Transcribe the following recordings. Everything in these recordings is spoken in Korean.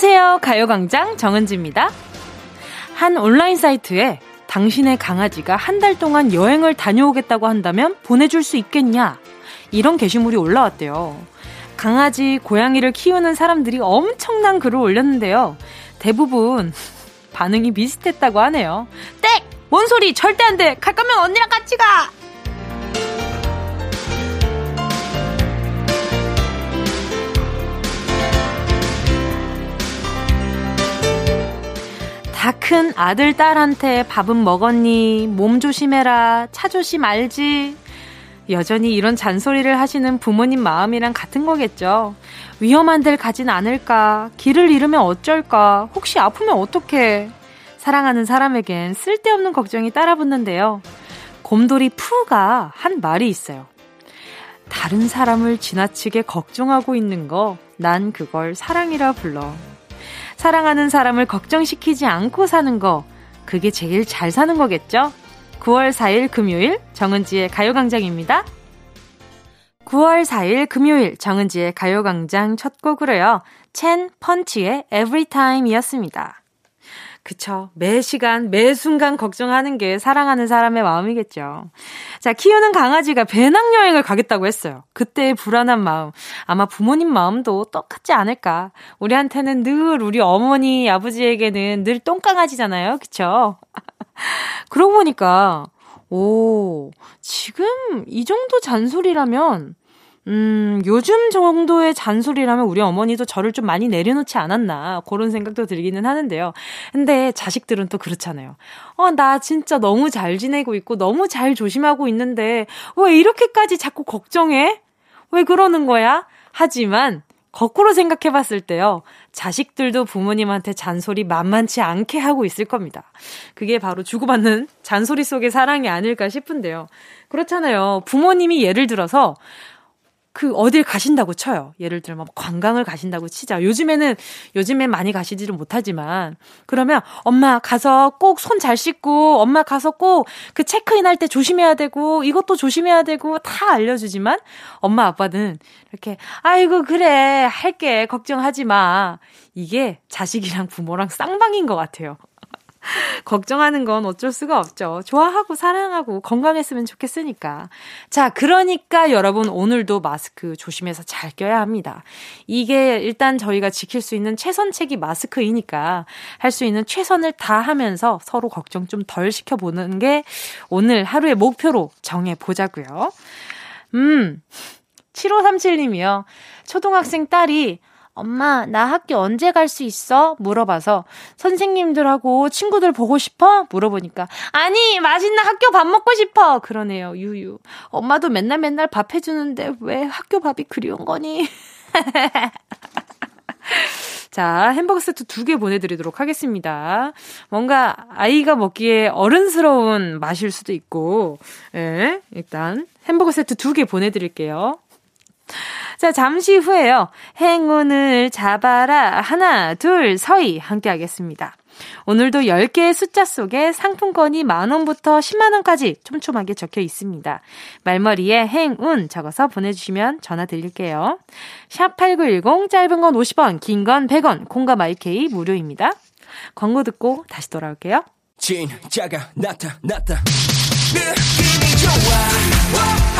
안녕하세요. 가요광장 정은지입니다. 한 온라인 사이트에 당신의 강아지가 한 달 동안 여행을 다녀오겠다고 한다면 보내줄 수 있겠냐? 이런 게시물이 올라왔대요. 강아지, 고양이를 키우는 사람들이 엄청난 글을 올렸는데요. 대부분 반응이 비슷했다고 하네요. 땡! 뭔 소리! 절대 안 돼! 갈 거면 언니랑 같이 가! 다 큰 아들, 딸한테 밥은 먹었니? 몸 조심해라. 차 조심 알지? 여전히 이런 잔소리를 하시는 부모님 마음이랑 같은 거겠죠. 위험한 데를 가진 않을까? 길을 잃으면 어쩔까? 혹시 아프면 어떡해? 사랑하는 사람에겐 쓸데없는 걱정이 따라붙는데요. 곰돌이 푸가 한 말이 있어요. 다른 사람을 지나치게 걱정하고 있는 거, 난 그걸 사랑이라 불러. 사랑하는 사람을 걱정시키지 않고 사는 거, 그게 제일 잘 사는 거겠죠? 9월 4일 금요일 정은지의 가요광장입니다. 9월 4일 금요일 정은지의 가요광장 첫 곡으로요. 첸 펀치의 Everytime 이었습니다. 그쵸. 매 시간, 매 순간 걱정하는 게 사랑하는 사람의 마음이겠죠. 자, 키우는 강아지가 배낭여행을 가겠다고 했어요. 그때의 불안한 마음. 아마 부모님 마음도 똑같지 않을까. 우리한테는 늘 우리 어머니, 아버지에게는 늘 똥강아지잖아요. 그쵸? 그러고 보니까, 오, 지금 이 정도 잔소리라면, 음, 요즘 정도의 잔소리라면 우리 어머니도 저를 좀 많이 내려놓지 않았나, 그런 생각도 들기는 하는데요. 근데 자식들은 또 그렇잖아요. 어, 나 진짜 너무 잘 지내고 있고, 너무 잘 조심하고 있는데, 왜 이렇게까지 자꾸 걱정해? 왜 그러는 거야? 하지만, 거꾸로 생각해 봤을 때요. 자식들도 부모님한테 잔소리 만만치 않게 하고 있을 겁니다. 그게 바로 주고받는 잔소리 속의 사랑이 아닐까 싶은데요. 그렇잖아요. 부모님이 예를 들어서 그 어딜 가신다고 쳐요. 예를 들면 뭐 관광을 가신다고 치자. 요즘에는 요즘엔 많이 가시지를 못하지만 그러면 엄마 가서 꼭 손 잘 씻고 엄마 가서 꼭 그 체크인 할 때 조심해야 되고 이것도 조심해야 되고 다 알려주지만 엄마 아빠는 이렇게 아이고 그래 할게 걱정하지 마. 이게 자식이랑 부모랑 쌍방인 것 같아요. 걱정하는 건 어쩔 수가 없죠. 좋아하고 사랑하고 건강했으면 좋겠으니까. 자, 그러니까 여러분 오늘도 마스크 조심해서 잘 껴야 합니다. 이게 일단 저희가 지킬 수 있는 최선책이 마스크이니까 할 수 있는 최선을 다 하면서 서로 걱정 좀 덜 시켜보는 게 오늘 하루의 목표로 정해보자고요. 음, 7537님이요. 초등학생 딸이 엄마, 나 학교 언제 갈 수 있어? 물어봐서 선생님들하고 친구들 보고 싶어? 물어보니까 아니, 맛있는 학교 밥 먹고 싶어. 그러네요. 유유. 엄마도 맨날 맨날 밥 해주는데 왜 학교 밥이 그리운 거니? 자, 햄버거 세트 두 개 보내드리도록 하겠습니다. 뭔가 아이가 먹기에 어른스러운 맛일 수도 있고, 예, 일단 햄버거 세트 두 개 보내드릴게요. 자, 잠시 후에요. 행운을 잡아라. 하나, 둘, 서희. 함께 하겠습니다. 오늘도 10개의 숫자 속에 상품권이 만원부터 10만원까지 촘촘하게 적혀 있습니다. 말머리에 행운 적어서 보내주시면 전화 드릴게요. 샵8910 짧은 건 50원, 긴 건 100원, 콩과 마이케이 무료입니다. 광고 듣고 다시 돌아올게요. 진짜가 나타났다. 느낌이 좋아.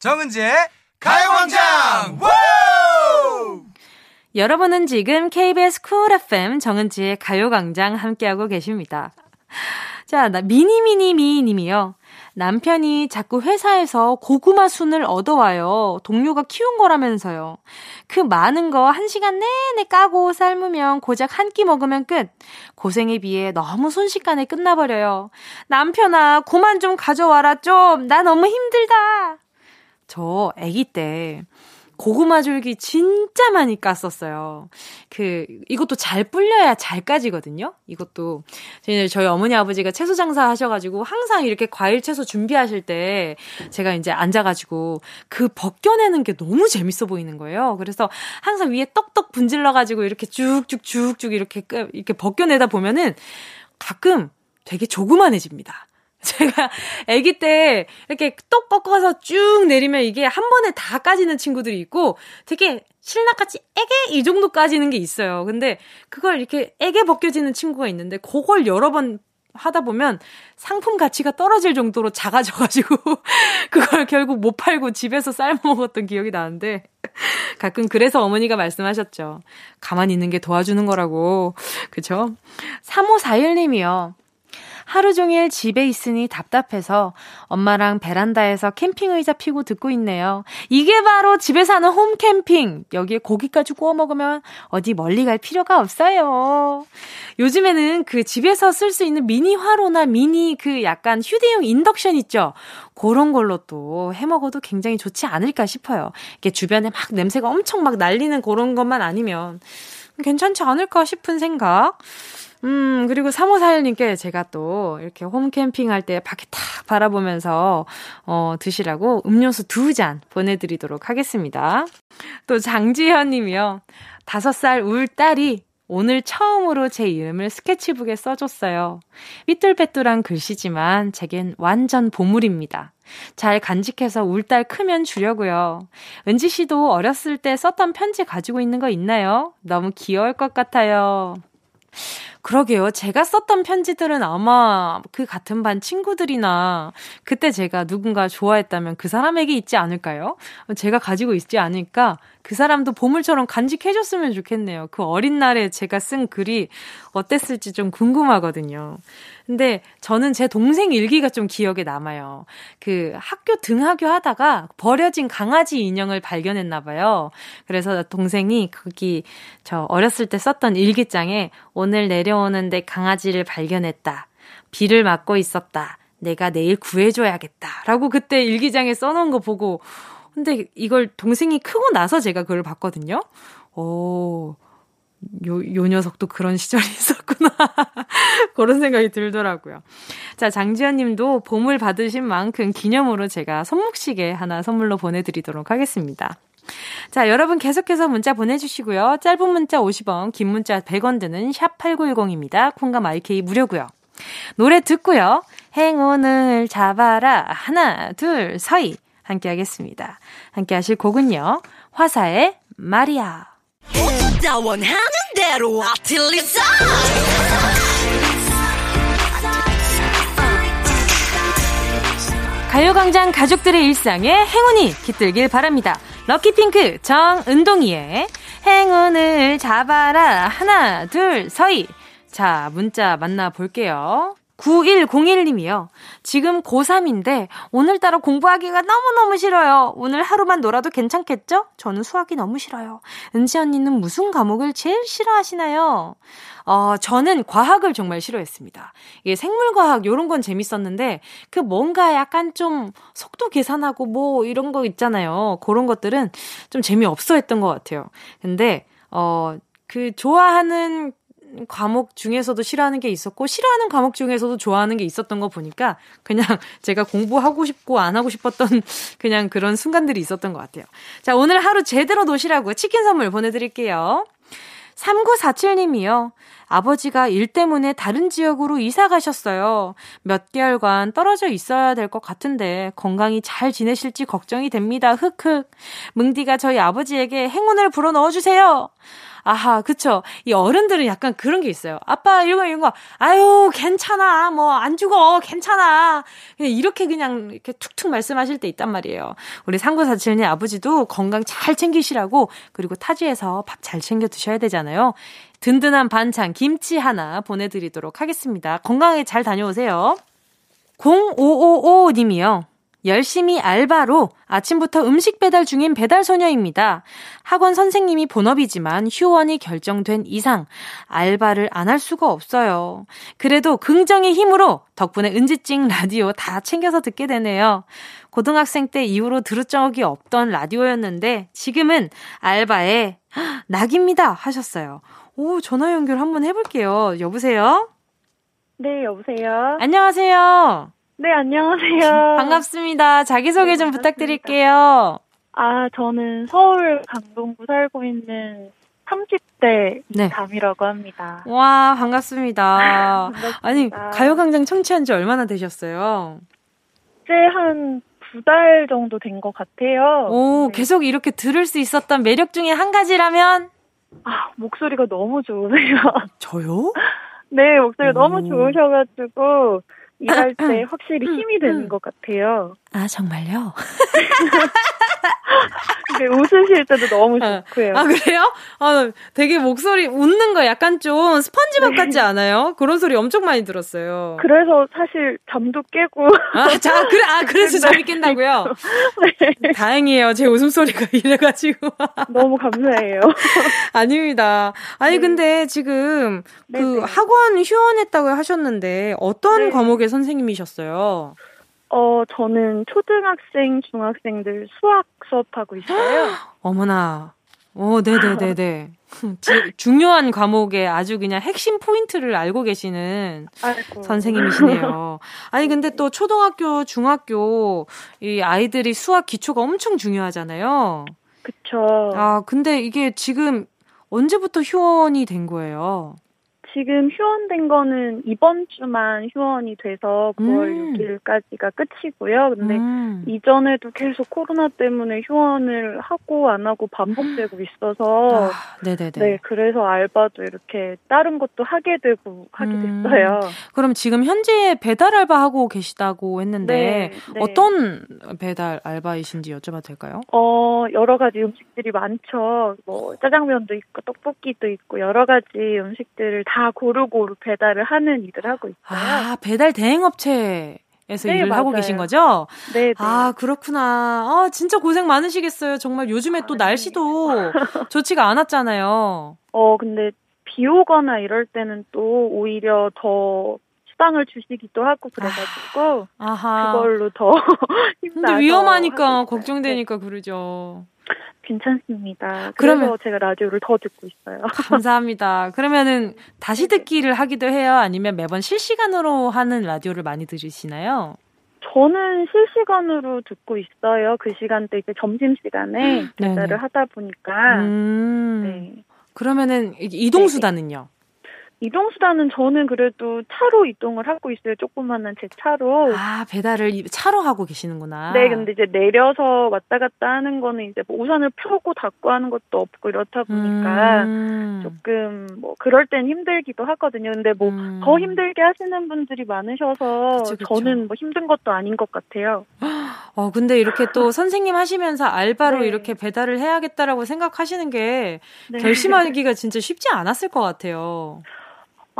정은지의 가요광장 여러분은 지금 KBS 쿨 FM 정은지의 가요광장 함께하고 계십니다. 자, 나 미니미니미 님이요. 남편이 자꾸 회사에서 고구마 순을 얻어와요. 동료가 키운 거라면서요. 그 많은 거 한 시간 내내 까고 삶으면 고작 한 끼 먹으면 끝. 고생에 비해 너무 순식간에 끝나버려요. 남편아, 고만 좀 가져와라, 좀. 나 너무 힘들다. 저 아기 때 고구마 줄기 진짜 많이 깠었어요. 그, 이것도 잘 불려야 잘 까지거든요? 이것도. 저희 어머니 아버지가 채소 장사 하셔가지고 항상 이렇게 과일 채소 준비하실 때 제가 이제 앉아가지고 그 벗겨내는 게 너무 재밌어 보이는 거예요. 그래서 항상 위에 떡떡 분질러가지고 이렇게 쭉쭉쭉쭉 이렇게, 이렇게 벗겨내다 보면은 가끔 되게 조그만해집니다. 제가 아기 때 이렇게 똑 꺾어서 쭉 내리면 이게 한 번에 다 까지는 친구들이 있고 되게 신랑같이 애게 이 정도 까지는 게 있어요. 근데 그걸 이렇게 애게 벗겨지는 친구가 있는데 그걸 여러 번 하다 보면 상품 가치가 떨어질 정도로 작아져가지고 그걸 결국 못 팔고 집에서 삶아 먹었던 기억이 나는데 가끔 그래서 어머니가 말씀하셨죠. 가만히 있는 게 도와주는 거라고. 그죠? 3541님이요. 하루 종일 집에 있으니 답답해서 엄마랑 베란다에서 캠핑 의자 피고 듣고 있네요. 이게 바로 집에 사는 홈 캠핑. 여기에 고기까지 구워 먹으면 어디 멀리 갈 필요가 없어요. 요즘에는 그 집에서 쓸 수 있는 미니 화로나 미니 그 약간 휴대용 인덕션 있죠? 그런 걸로 또 해 먹어도 굉장히 좋지 않을까 싶어요. 이게 주변에 막 냄새가 엄청 막 날리는 그런 것만 아니면 괜찮지 않을까 싶은 생각. 음, 그리고 3541님께 제가 또 이렇게 홈캠핑 할 때 밖에 탁 바라보면서, 어, 드시라고 음료수 두 잔 보내드리도록 하겠습니다. 또 장지현 님이요. 다섯 살울 딸이 오늘 처음으로 제 이름을 스케치북에 써줬어요. 삐뚤빼뚤한 글씨지만 제겐 완전 보물입니다. 잘 간직해서 울딸 크면 주려고요. 은지 씨도 어렸을 때 썼던 편지 가지고 있는 거 있나요? 너무 귀여울 것 같아요. 그러게요. 제가 썼던 편지들은 아마 그 같은 반 친구들이나 그때 제가 누군가 좋아했다면 그 사람에게 있지 않을까요? 제가 가지고 있지 않을까? 그 사람도 보물처럼 간직해줬으면 좋겠네요. 그 어린 날에 제가 쓴 글이 어땠을지 좀 궁금하거든요. 근데 저는 제 동생 일기가 좀 기억에 남아요. 그 학교 등하교 하다가 버려진 강아지 인형을 발견했나 봐요. 그래서 동생이 거기 저 어렸을 때 썼던 일기장에 오늘 내려오는데 강아지를 발견했다. 비를 맞고 있었다. 내가 내일 구해줘야겠다. 라고 그때 일기장에 써놓은 거 보고 근데 이걸 동생이 크고 나서 제가 그걸 봤거든요. 오, 요, 요 녀석도 그런 시절이 있었구나. 그런 생각이 들더라고요. 자, 장지현 님도 봄을 받으신 만큼 기념으로 제가 손목시계 하나 선물로 보내드리도록 하겠습니다. 자, 여러분 계속해서 문자 보내주시고요. 짧은 문자 50원, 긴 문자 100원 드는 샵8910입니다. 콩감 IK 무료고요. 노래 듣고요. 행운을 잡아라. 하나, 둘, 서희. 함께 하겠습니다. 함께 하실 곡은요. 화사의 마리아. 가요광장 가족들의 일상에 행운이 깃들길 바랍니다. 럭키핑크 정은동이의 행운을 잡아라. 하나, 둘, 서희. 자, 문자 만나볼게요. 9101님이요. 지금 고3인데 오늘따라 공부하기가 너무너무 싫어요. 오늘 하루만 놀아도 괜찮겠죠? 저는 수학이 너무 싫어요. 은지 언니는 무슨 과목을 제일 싫어하시나요? 어, 저는 과학을 정말 싫어했습니다. 이게 생물과학 요런 건 재밌었는데 그 뭔가 약간 좀 속도 계산하고 뭐 이런 거 있잖아요. 그런 것들은 좀 재미없어 했던 것 같아요. 근데 어, 그 좋아하는 과목 중에서도 싫어하는 게 있었고 싫어하는 과목 중에서도 좋아하는 게 있었던 거 보니까 그냥 제가 공부하고 싶고 안 하고 싶었던 그냥 그런 순간들이 있었던 것 같아요. 자, 오늘 하루 제대로 노시라고 치킨 선물 보내드릴게요. 3947님이요. 아버지가 일 때문에 다른 지역으로 이사 가셨어요. 몇 개월간 떨어져 있어야 될 것 같은데 건강이 잘 지내실지 걱정이 됩니다. 흑흑. 뭉디가 저희 아버지에게 행운을 불어 넣어주세요. 아하, 그쵸. 이 어른들은 약간 그런 게 있어요. 아빠, 이런 거, 이런 거, 아유, 괜찮아. 뭐, 안 죽어. 괜찮아. 그냥 이렇게 그냥 이렇게 툭툭 말씀하실 때 있단 말이에요. 우리 상구사칠님 아버지도 건강 잘 챙기시라고, 그리고 타지에서 밥 잘 챙겨 드셔야 되잖아요. 든든한 반찬, 김치 하나 보내드리도록 하겠습니다. 건강하게 잘 다녀오세요. 0555님이요. 열심히 알바로 아침부터 음식 배달 중인 배달 소녀입니다. 학원 선생님이 본업이지만 휴원이 결정된 이상 알바를 안 할 수가 없어요. 그래도 긍정의 힘으로 덕분에 은지찡 라디오 다 챙겨서 듣게 되네요. 고등학생 때 이후로 들을 적이 없던 라디오였는데 지금은 알바에 낙입니다 하셨어요. 오, 전화 연결 한번 해볼게요. 여보세요? 네, 여보세요? 안녕하세요. 네, 안녕하세요. 반갑습니다. 자기소개 네, 좀 부탁드릴게요. 아, 저는 서울 강동구 살고 있는 30대 네. 담이라고 합니다. 와, 반갑습니다. 반갑습니다. 아니, 가요광장 청취한 지 얼마나 되셨어요? 이제 한 두 달 정도 된 것 같아요. 오, 네. 계속 이렇게 들을 수 있었던 매력 중에 한 가지라면? 아, 목소리가 너무 좋으세요. 저요? 네, 목소리가 오. 너무 좋으셔가지고, 일할 때 확실히 힘이 되는 것 같아요. 아, 정말요? 네, 웃으실 때도 너무 아, 좋고요. 아, 그래요? 아, 되게 목소리, 웃는 거 약간 좀 스펀지밥 네. 같지 않아요? 그런 소리 엄청 많이 들었어요. 그래서 사실 잠도 깨고. 아, 자, 그래, 아, 그래서 잠이 깬다고요? 네. 다행이에요. 제 웃음소리가 이래가지고. 너무 감사해요. 아닙니다. 아니, 네. 근데 지금 그. 학원 휴원했다고 하셨는데 어떤 네. 과목의 선생님이셨어요? 어, 저는 초등학생, 중학생들 수학 수업하고 있어요. 어머나. 어, 네네네네. 중요한 과목에 아주 그냥 핵심 포인트를 알고 계시는 아이고. 선생님이시네요. 아니, 근데 또 초등학교, 중학교, 이 아이들이 수학 기초가 엄청 중요하잖아요. 그쵸. 아, 근데 이게 지금 언제부터 휴원이 된 거예요? 지금 휴원된 거는 이번 주만 휴원이 돼서 9월 음. 6일까지가 끝이고요. 근데 음. 이전에도 계속 코로나 때문에 휴원을 하고 안 하고 반복되고 있어서 아, 네네네. 네, 그래서 알바도 이렇게 다른 것도 하게 되고 하게 음. 됐어요. 그럼 지금 현재 배달 알바 하고 계시다고 했는데 네, 네. 어떤 배달 알바이신지 여쭤봐도 될까요? 어, 여러 가지 음식들이 많죠. 뭐 짜장면도 있고 떡볶이도 있고 여러 가지 음식들을 다다 고루고루 배달을 하는 일을 하고 있어요. 아, 배달 대행업체. 에서 네, 일을 맞아요. 하고 계신 거죠? 네, 네. 아, 그렇구나. 아, 진짜 고생 많으시겠어요. 정말 요즘에 또 아, 날씨도 좋지가 않았잖아요. 어, 근데 비 오거나 이럴 때는 또 오히려 더 수당을 주시기도 하고 그래가지고 아, 그걸로 더 힘들어. 근데 위험하니까 걱정되니까 네. 그러죠. 괜찮습니다. 그러면 제가 라디오를 더 듣고 있어요. 감사합니다. 그러면은 다시 듣기를 하기도 해요? 아니면 매번 실시간으로 하는 라디오를 많이 들으시나요? 저는 실시간으로 듣고 있어요. 그 시간대 이제 점심 시간에 배달을 하다 보니까. 음. 네. 그러면은 이동 수단은요? 이동 수단은 저는 그래도 차로 이동을 하고 있어요. 조그만한 제 차로. 아, 배달을 차로 하고 계시는구나. 네, 근데 이제 내려서 왔다 갔다 하는 거는 이제 뭐 우산을 펴고 닫고 하는 것도 없고 이렇다 보니까 음. 조금 뭐 그럴 땐 힘들기도 하거든요. 근데 뭐더 음. 힘들게 하시는 분들이 많으셔서 그쵸, 그쵸. 저는 뭐 힘든 것도 아닌 것 같아요. 어, 근데 이렇게 또 선생님 하시면서 알바로 네. 이렇게 배달을 해야겠다라고 생각하시는 게 네. 결심하기가 진짜 쉽지 않았을 것 같아요.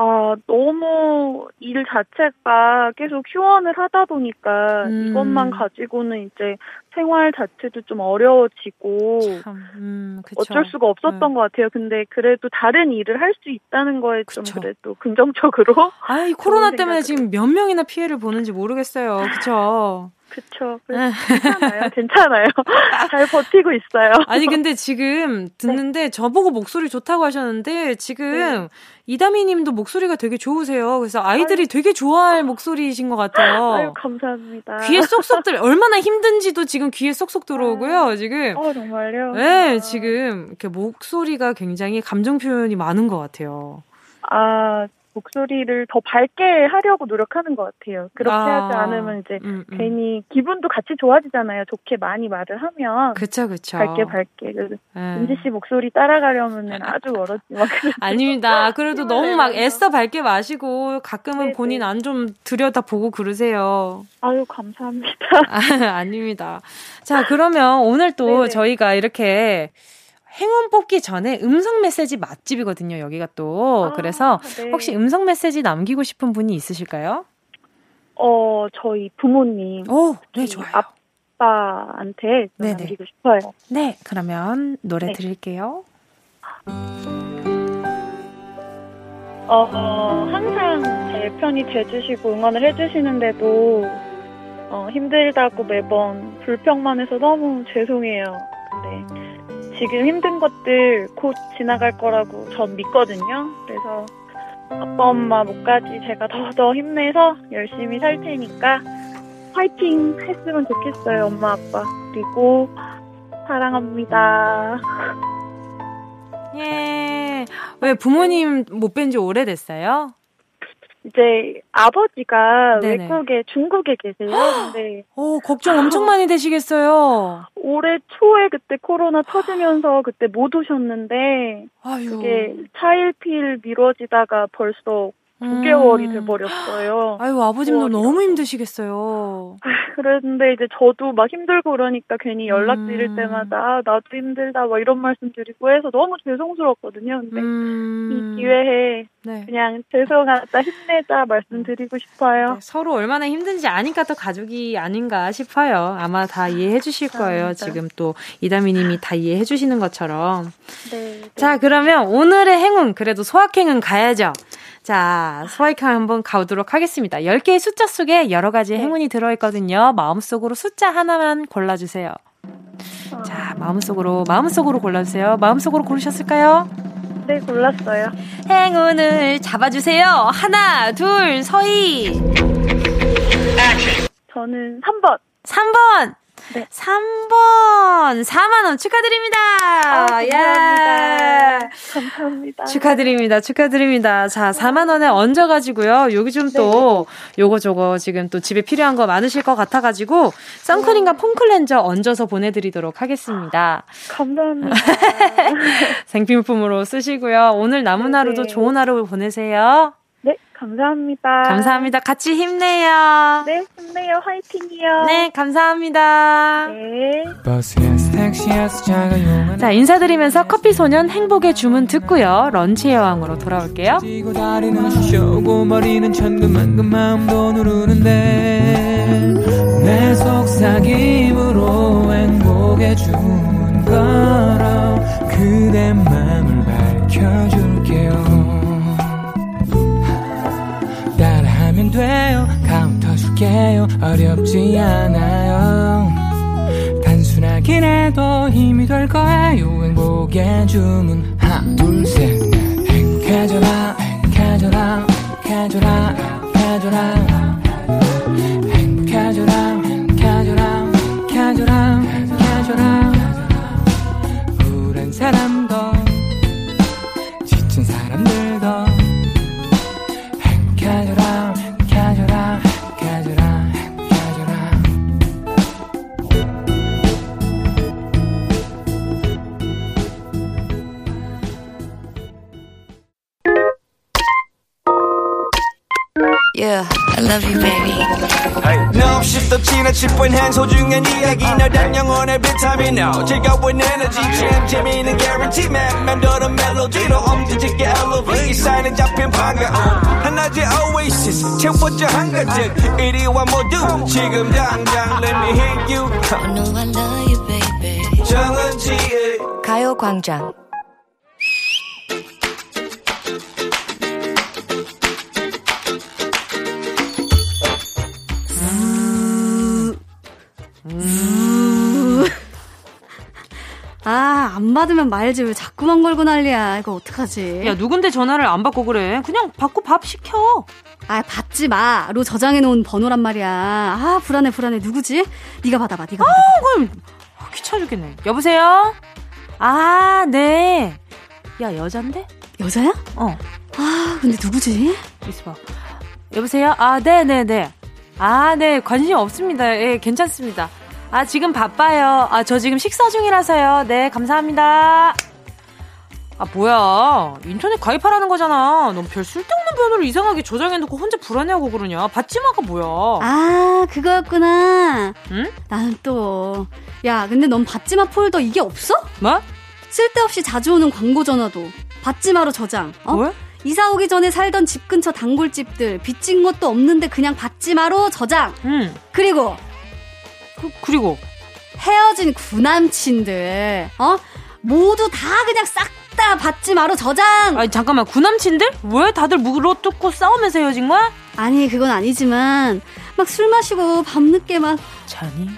아, 너무 일 자체가 계속 휴원을 하다 보니까 음. 이것만 가지고는 이제 생활 자체도 좀 어려워지고 참, 음, 어쩔 수가 없었던 네. 것 같아요. 근데 그래도 다른 일을 할 수 있다는 거에 그쵸. 좀 그래도 긍정적으로. 아 이 코로나 때문에 지금 몇 명이나 피해를 보는지 모르겠어요. 그렇죠. 그쵸. 괜찮아요. 괜찮아요. 잘 버티고 있어요. 아니, 근데 지금 듣는데 네. 저보고 목소리 좋다고 하셨는데 지금 네. 이다미 님도 목소리가 되게 좋으세요. 그래서 아이들이 아유. 되게 좋아할 목소리이신 것 같아요. 아유, 감사합니다. 귀에 쏙쏙 들, 얼마나 힘든지도 지금 귀에 쏙쏙 들어오고요, 아, 지금. 어, 정말요? 네, 아. 지금 이렇게 목소리가 굉장히 감정 표현이 많은 것 같아요. 아, 목소리를 더 밝게 하려고 노력하는 것 같아요. 그렇게 아, 하지 않으면 이제 음, 음. 괜히 기분도 같이 좋아지잖아요. 좋게 많이 말을 하면. 그쵸, 그쵸. 밝게 밝게. 네. 은지 씨 목소리 따라가려면 아주 멀었지만. 아닙니다. 그래도 너무 막 애써 밝게 마시고 가끔은 네네. 본인 안 좀 들여다 보고 그러세요. 아유, 감사합니다. 아, 아닙니다. 자, 그러면 오늘 또 네네. 저희가 이렇게 행운 뽑기 전에 음성 메시지 맛집이거든요, 여기가 또. 아, 그래서 네. 혹시 음성 메시지 남기고 싶은 분이 있으실까요? 어, 저희 부모님. 오, 네, 좋아요. 아빠한테 남기고 싶어요. 네, 그러면 노래 네. 드릴게요. 어, 항상 제 편이 돼주시고 응원을 해주시는데도 어, 힘들다고 매번 불평만 해서 너무 죄송해요. 근데 지금 힘든 것들 곧 지나갈 거라고 전 믿거든요. 그래서 아빠 엄마 목까지 제가 더 더 힘내서 열심히 살 테니까 파이팅 했으면 좋겠어요, 엄마 아빠. 그리고 사랑합니다. 예. 왜 부모님 못 뵌 지 오래됐어요? 이제 아버지가 네네. 외국에 중국에 계세요. 근데 어 걱정 엄청 많이 되시겠어요. 올해 초에 그때 코로나 터지면서 그때 못 오셨는데 아유. 그게 차일피일 미뤄지다가 벌써 9개월이 음. 돼버렸어요. 아유, 아버님도 너무 힘드시겠어요. 그랬는데 이제 저도 막 힘들고 그러니까 괜히 연락드릴 음. 때마다 아, 나도 힘들다 막 이런 말씀 드리고 해서 너무 죄송스럽거든요. 근데 음. 이 기회에 네. 그냥 죄송하다 힘내자 말씀드리고 싶어요. 네, 서로 얼마나 힘든지 아니까 또 가족이 아닌가 싶어요. 아마 다 이해해 주실 거예요. 지금 또 이다미 님이 다 이해해 주시는 것처럼. 네, 네. 자, 그러면 오늘의 행운 그래도 소확행은 가야죠. 자, 스와이크 한번 가보도록 하겠습니다. 10개의 숫자 속에 여러 가지 네. 행운이 들어있거든요. 마음속으로 숫자 하나만 골라주세요. 자, 마음속으로, 마음속으로 골라주세요. 마음속으로 고르셨을까요? 네, 골랐어요. 행운을 잡아주세요. 하나, 둘, 서희. 저는 3번. 3번. 네. 3번 4만 원 축하드립니다. 아, 감사합니다. 예. 감사합니다. 축하드립니다. 축하드립니다. 자, 4만 원에 얹어 가지고요. 여기 좀또 네. 요거 저거 지금 또 집에 필요한 거 많으실 것 같아 가지고 선크림과 폼클렌저 얹어서 보내 드리도록 하겠습니다. 감사합니다. 생필품으로 쓰시고요. 오늘 남은 하루도 네. 좋은 하루 보내세요. 감사합니다. 감사합니다. 같이 힘내요. 네, 힘내요. 화이팅이요. 네, 감사합니다. 네. 자, 인사드리면서 커피 소년 행복의 주문 듣고요. 런치 여왕으로 돌아올게요. 내 속삭임으로 행복의 주문 걸어 그대 맘을 밝혀줄게요. 돼요. 카운터 줄게요. 어렵지 않아요. 단순하긴 해도 힘이 될 거예요. 행복의 주문. 하나 둘셋. 행복해져라 행복해져라 행복해져라 행복해져라. 행복해져라 행복해져라 행복해져라 행복해져라. 우울한 사람도 love you, baby. No, shift the china chip when hands hold you and yagi. No, damn young on every time you know. Check out with energy, jam, Jimmy, and guarantee, man. Man, do the melody, no, um, did you get elevated? Sign it up in panga. 하나의 oasis, 첫 번째 한 가지. 이리와 모두, 지금 당장, let me hit you. I know I love you, baby. 정은지의 가요광장. 아, 안 받으면 말지. 왜 자꾸만 걸고 난리야. 이거 어떡하지? 야, 누군데 전화를 안 받고 그래? 그냥 받고 밥 시켜. 아, 받지 마. 로 저장해놓은 번호란 말이야. 아, 불안해, 불안해. 누구지? 네가 받아봐, 네가 받아봐. 아, 그럼 귀찮아 죽겠네. 여보세요? 아, 네. 야, 여잔데? 여자야? 어. 아, 근데 누구지? 있어봐. 여보세요? 아, 네네네. 네, 네. 아, 네. 관심 없습니다. 예, 괜찮습니다. 아, 지금 바빠요. 아, 저 지금 식사 중이라서요. 네, 감사합니다. 아, 뭐야. 인터넷 가입하라는 거잖아. 넌 별 쓸데없는 번호를 이상하게 저장해놓고 혼자 불안해하고 그러냐. 받지마가 뭐야. 아, 그거였구나. 응? 나는 또. 야, 근데 넌 받지마 폴더 이게 없어? 뭐? 쓸데없이 자주 오는 광고 전화도. 받지마로 저장. 어? 왜? 이사 오기 전에 살던 집 근처 단골집들 빚진 것도 없는데 그냥 받지 마로 저장. 음. 그리고 그, 그리고 헤어진 구남친들 어 모두 다 그냥 싹 다 받지 마로 저장. 아니 잠깐만 구남친들 왜 다들 물어뜯고 싸우면서 헤어진 거야? 아니 그건 아니지만 막 술 마시고 밤늦게 막 자니?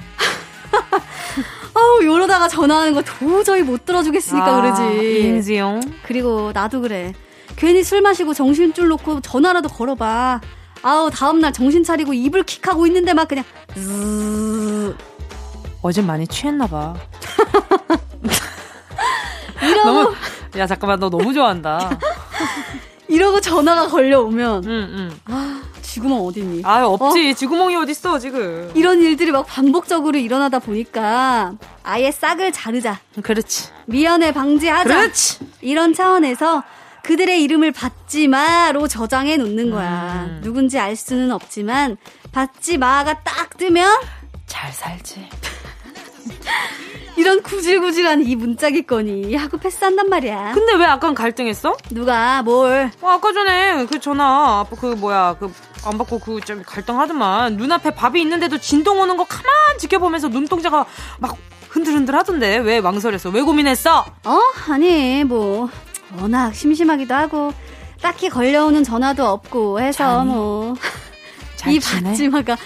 아우 이러다가 전화하는 거 도저히 못 들어주겠으니까 아, 그러지. 인지용. 그리고 나도 그래. 괜히 술 마시고 정신줄 놓고 전화라도 걸어봐. 아우 다음날 정신 차리고 이불 킥하고 있는데 막 그냥 즈으. 어제 많이 취했나 봐. 이러고 너무, 야 잠깐만 너 너무 좋아한다. 이러고 전화가 걸려오면 응, 응. 아 쥐구멍 어디니? 아 없지 어? 쥐구멍이 어딨어 지금. 이런 일들이 막 반복적으로 일어나다 보니까 아예 싹을 자르자. 그렇지. 미연에 방지하자. 그렇지. 이런 차원에서 그들의 이름을 받지 마로 저장해 놓는 거야. 음. 누군지 알 수는 없지만 받지 마가 딱 뜨면 잘 살지. 이런 구질구질한 이 문자기거니 하고 패스한단 말이야. 근데 왜 아까 갈등했어? 누가 뭘? 어, 아까 전에 그 전화 그 뭐야 그 안 받고 그 좀 갈등하더만 눈앞에 밥이 있는데도 진동 오는 거 가만 지켜보면서 눈동자가 막 흔들흔들 하던데 왜 망설였어? 왜 고민했어? 어? 아니 뭐 워낙 심심하기도 하고 딱히 걸려오는 전화도 없고 해서 뭐. 이 받지마가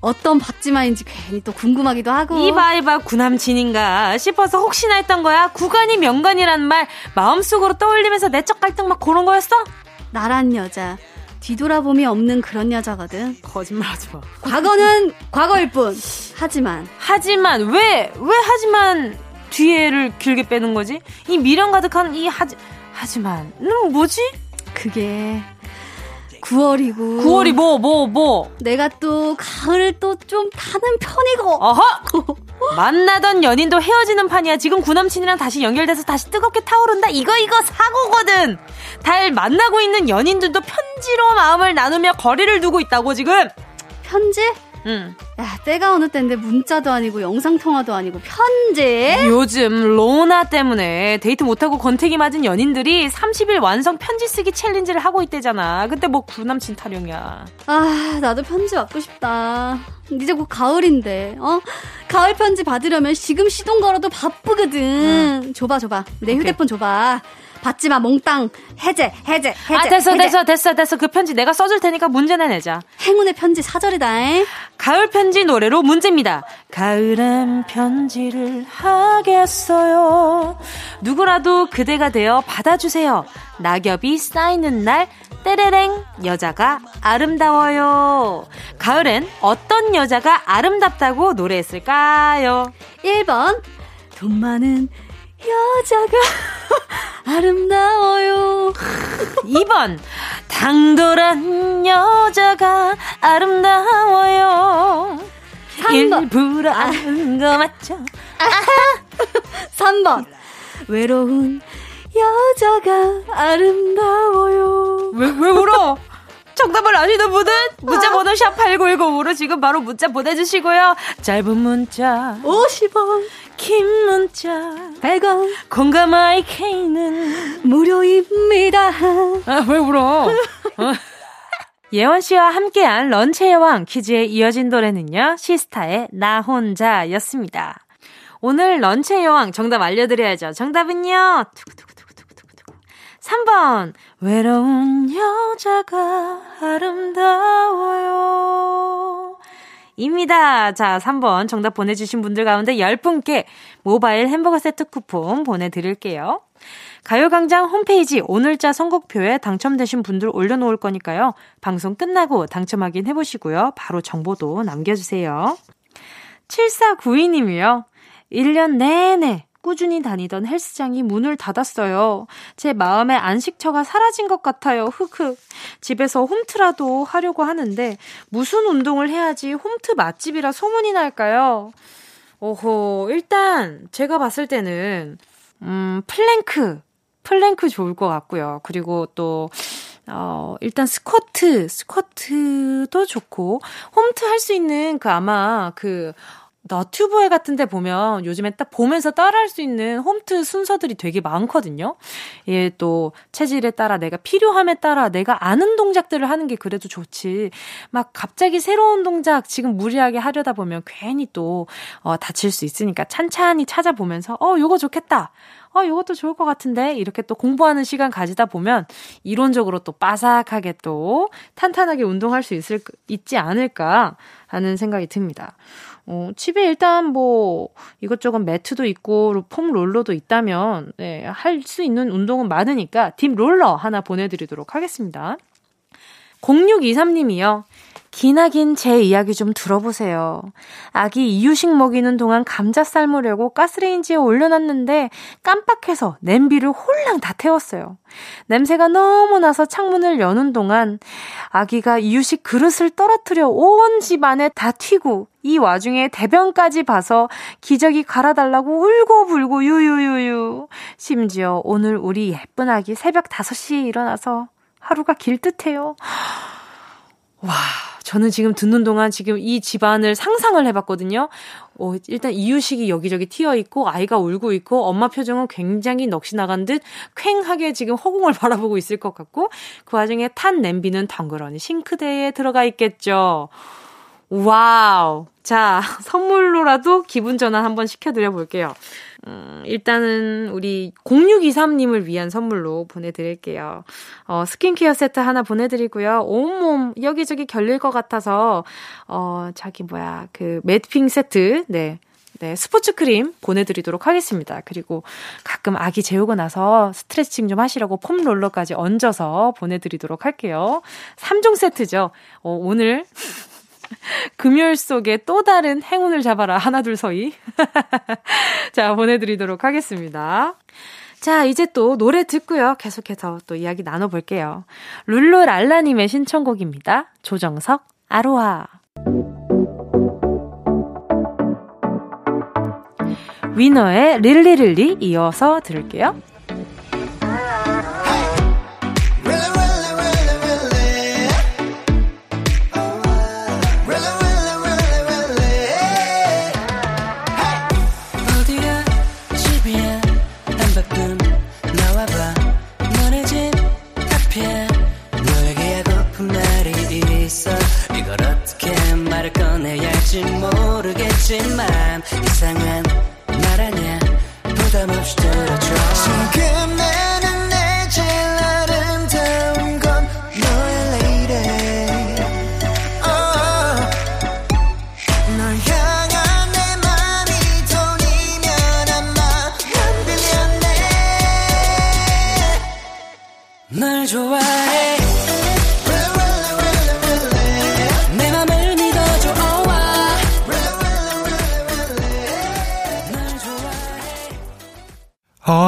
어떤 받지마인지 괜히 또 궁금하기도 하고. 이봐 구남친인가 싶어서 혹시나 했던 거야? 구간이 명간이란 말 마음속으로 떠올리면서 내적 갈등 막 그런 거였어? 나란 여자. 뒤돌아봄이 없는 그런 여자거든. 거짓말하지 마. 과거는 과거일 뿐. 하지만. 하지만 왜왜 하지만 뒤에를 길게 빼는 거지? 이 미련 가득한 이 하지 하지만 음 뭐지? 그게 9월이고 9월이 뭐 뭐, 뭐. 내가 또 가을을 또 좀 타는 편이고 어허 만나던 연인도 헤어지는 판이야 지금 구남친이랑 다시 연결돼서 다시 뜨겁게 타오른다 이거 이거 사고거든 달 만나고 있는 연인들도 편지로 마음을 나누며 거리를 두고 있다고 지금 편지? 응. 야, 때가 어느 때인데 문자도 아니고 영상통화도 아니고 편지? 요즘 로나 때문에 데이트 못하고 권태기 맞은 연인들이 30일 완성 편지 쓰기 챌린지를 하고 있대잖아. 근데 뭐 구남친 타령이야. 아, 나도 편지 받고 싶다. 이제 곧 가을인데, 어? 가을 편지 받으려면 지금 시동 걸어도 바쁘거든. 응. 줘봐, 줘봐. 내 오케이. 휴대폰 줘봐. 받지 마, 몽땅. 해제, 해제, 해제. 아, 됐어, 해제. 됐어, 됐어, 됐어. 그 편지 내가 써줄 테니까 문제는 내자. 행운의 편지 사절이다. 에? 가을 편지 노래로 문제입니다. 가을엔 편지를 하겠어요. 누구라도 그대가 되어 받아주세요. 낙엽이 쌓이는 날, 때레랭, 여자가 아름다워요. 가을엔 어떤 여자가 아름답다고 노래했을까요? 1번, 돈 많은 여자가 아름다워요. 2번 당돌한 여자가 아름다워요. 3번 일부러 아. 거 맞죠? 아하. 3번 외로운 여자가 아름다워요. 왜, 왜 울어? 정답을 아시는 분은 문자 번호 샵 8910으로 지금 바로 문자 보내주시고요. 짧은 문자 50원 긴 문자 100원 공감 IK는 무료입니다. 아, 왜 울어? 어? 예원 씨와 함께한 런치의 왕 퀴즈에 이어진 노래는요. 시스타의 나 혼자였습니다. 오늘 런치의 여왕 정답 알려드려야죠. 정답은요. 두구두구두구두구두구. 3번 외로운 여자가 아름다워요. 입니다. 자, 3번 정답 보내주신 분들 가운데 10분께 모바일 햄버거 세트 쿠폰 보내드릴게요. 가요광장 홈페이지 오늘자 선곡표에 당첨되신 분들 올려놓을 거니까요. 방송 끝나고 당첨 확인 해보시고요. 바로 정보도 남겨주세요. 7492님이요. 1년 내내 꾸준히 다니던 헬스장이 문을 닫았어요. 제 마음의 안식처가 사라진 것 같아요. 흑흑. 집에서 홈트라도 하려고 하는데 무슨 운동을 해야지 홈트 맛집이라 소문이 날까요? 오호, 일단 제가 봤을 때는 음, plank. Plank 좋을 것 같고요. 그리고 또 어, 일단 스쿼트, 스쿼트도 좋고 홈트 할 수 있는 그 아마 그 너튜브에 같은 데 보면 요즘에 딱 보면서 따라할 수 있는 홈트 순서들이 되게 많거든요. 예, 또 체질에 따라 내가 필요함에 따라 내가 아는 동작들을 하는 게 그래도 좋지. 막 갑자기 새로운 동작 지금 무리하게 하려다 보면 괜히 또 어, 다칠 수 있으니까 찬찬히 찾아보면서 어, 요거 좋겠다. 어, 이것도 좋을 것 같은데 이렇게 또 공부하는 시간 가지다 보면 이론적으로 또 빠삭하게 또 탄탄하게 운동할 수 있을 있지 않을까 하는 생각이 듭니다. 어, 집에 일단 뭐 이것저것 매트도 있고 폼 롤러도 있다면 네, 할 수 있는 운동은 많으니까 딥 롤러 하나 보내드리도록 하겠습니다. 0623님이요. 기나긴 제 이야기 좀 들어보세요. 아기 이유식 먹이는 동안 감자 삶으려고 가스레인지에 올려놨는데 깜빡해서 냄비를 홀랑 다 태웠어요. 냄새가 너무 나서 창문을 여는 동안 아기가 이유식 그릇을 떨어뜨려 온 집안에 다 튀고 이 와중에 대변까지 봐서 기저귀 갈아달라고 울고불고 유유유유. 심지어 오늘 우리 예쁜 아기 새벽 5시에 일어나서 하루가 길 듯해요. 와, 저는 지금 듣는 동안 지금 이 집안을 상상을 해봤거든요. 어, 일단 이유식이 여기저기 튀어 있고 아이가 울고 있고 엄마 표정은 굉장히 넋이 나간 듯 퀭하게 지금 허공을 바라보고 있을 것 같고 그 와중에 탄 냄비는 덩그러니 싱크대에 들어가 있겠죠. 와우. 자, 선물로라도 기분 전환 한번 시켜드려 볼게요. 음, 일단은 우리 0623님을 위한 선물로 보내드릴게요. 어, 스킨케어 세트 하나 보내드리고요. 온몸 여기저기 결릴 것 같아서, 어, 자기 뭐야, 그, 매트핑 세트, 네. 네, 스포츠 크림 보내드리도록 하겠습니다. 그리고 가끔 아기 재우고 나서 스트레칭 좀 하시라고 폼 롤러까지 얹어서 보내드리도록 할게요. 3종 세트죠. 어, 오늘 금요일 속에 또 다른 행운을 잡아라. 하나, 둘, 서이. 자, 보내드리도록 하겠습니다. 자, 이제 또 노래 듣고요. 계속해서 또 이야기 나눠볼게요. 룰루랄라님의 신청곡입니다. 조정석, 아로하. 위너의 릴리릴리 이어서 들을게요.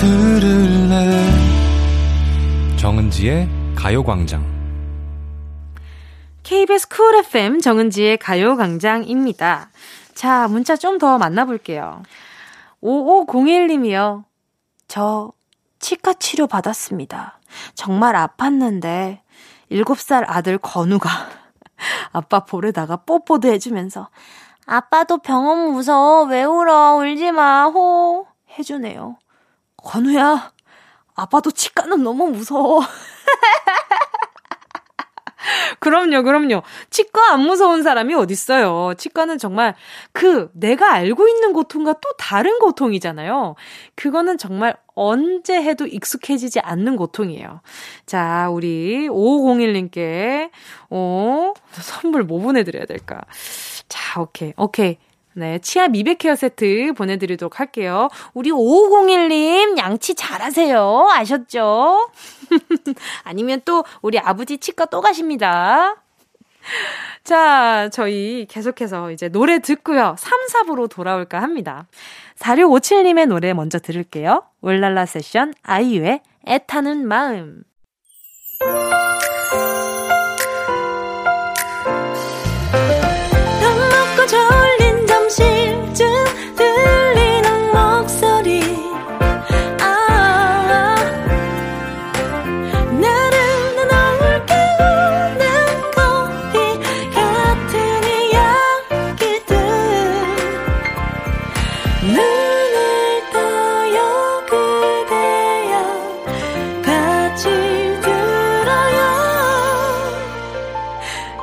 들을래 정은지의 가요광장 KBS 쿨 FM 정은지의 가요광장입니다. 자, 문자 좀 더 만나볼게요. 5501님이요. 저 치과 치료 받았습니다. 정말 아팠는데 7살 아들 건우가 아빠 볼에다가 뽀뽀도 해주면서 아빠도 병원 무서워 왜 울어 울지 마 호 해주네요. 건우야, 아빠도 치과는 너무 무서워. 그럼요, 그럼요. 치과 안 무서운 사람이 어딨어요. 치과는 정말 그 내가 알고 있는 고통과 또 다른 고통이잖아요. 그거는 정말 언제 해도 익숙해지지 않는 고통이에요. 자, 우리 5501님께, 어, 선물 뭐 보내드려야 될까? 자, 오케이, 오케이. 네, 치아 미백 케어 세트 보내드리도록 할게요. 우리 5501님, 양치 잘하세요. 아셨죠? 아니면 또, 우리 아버지 치과 또 가십니다. 자, 저희 계속해서 이제 노래 듣고요. 3, 4부로 돌아올까 합니다. 4657님의 노래 먼저 들을게요. 울랄라 세션 아이유의 애타는 마음.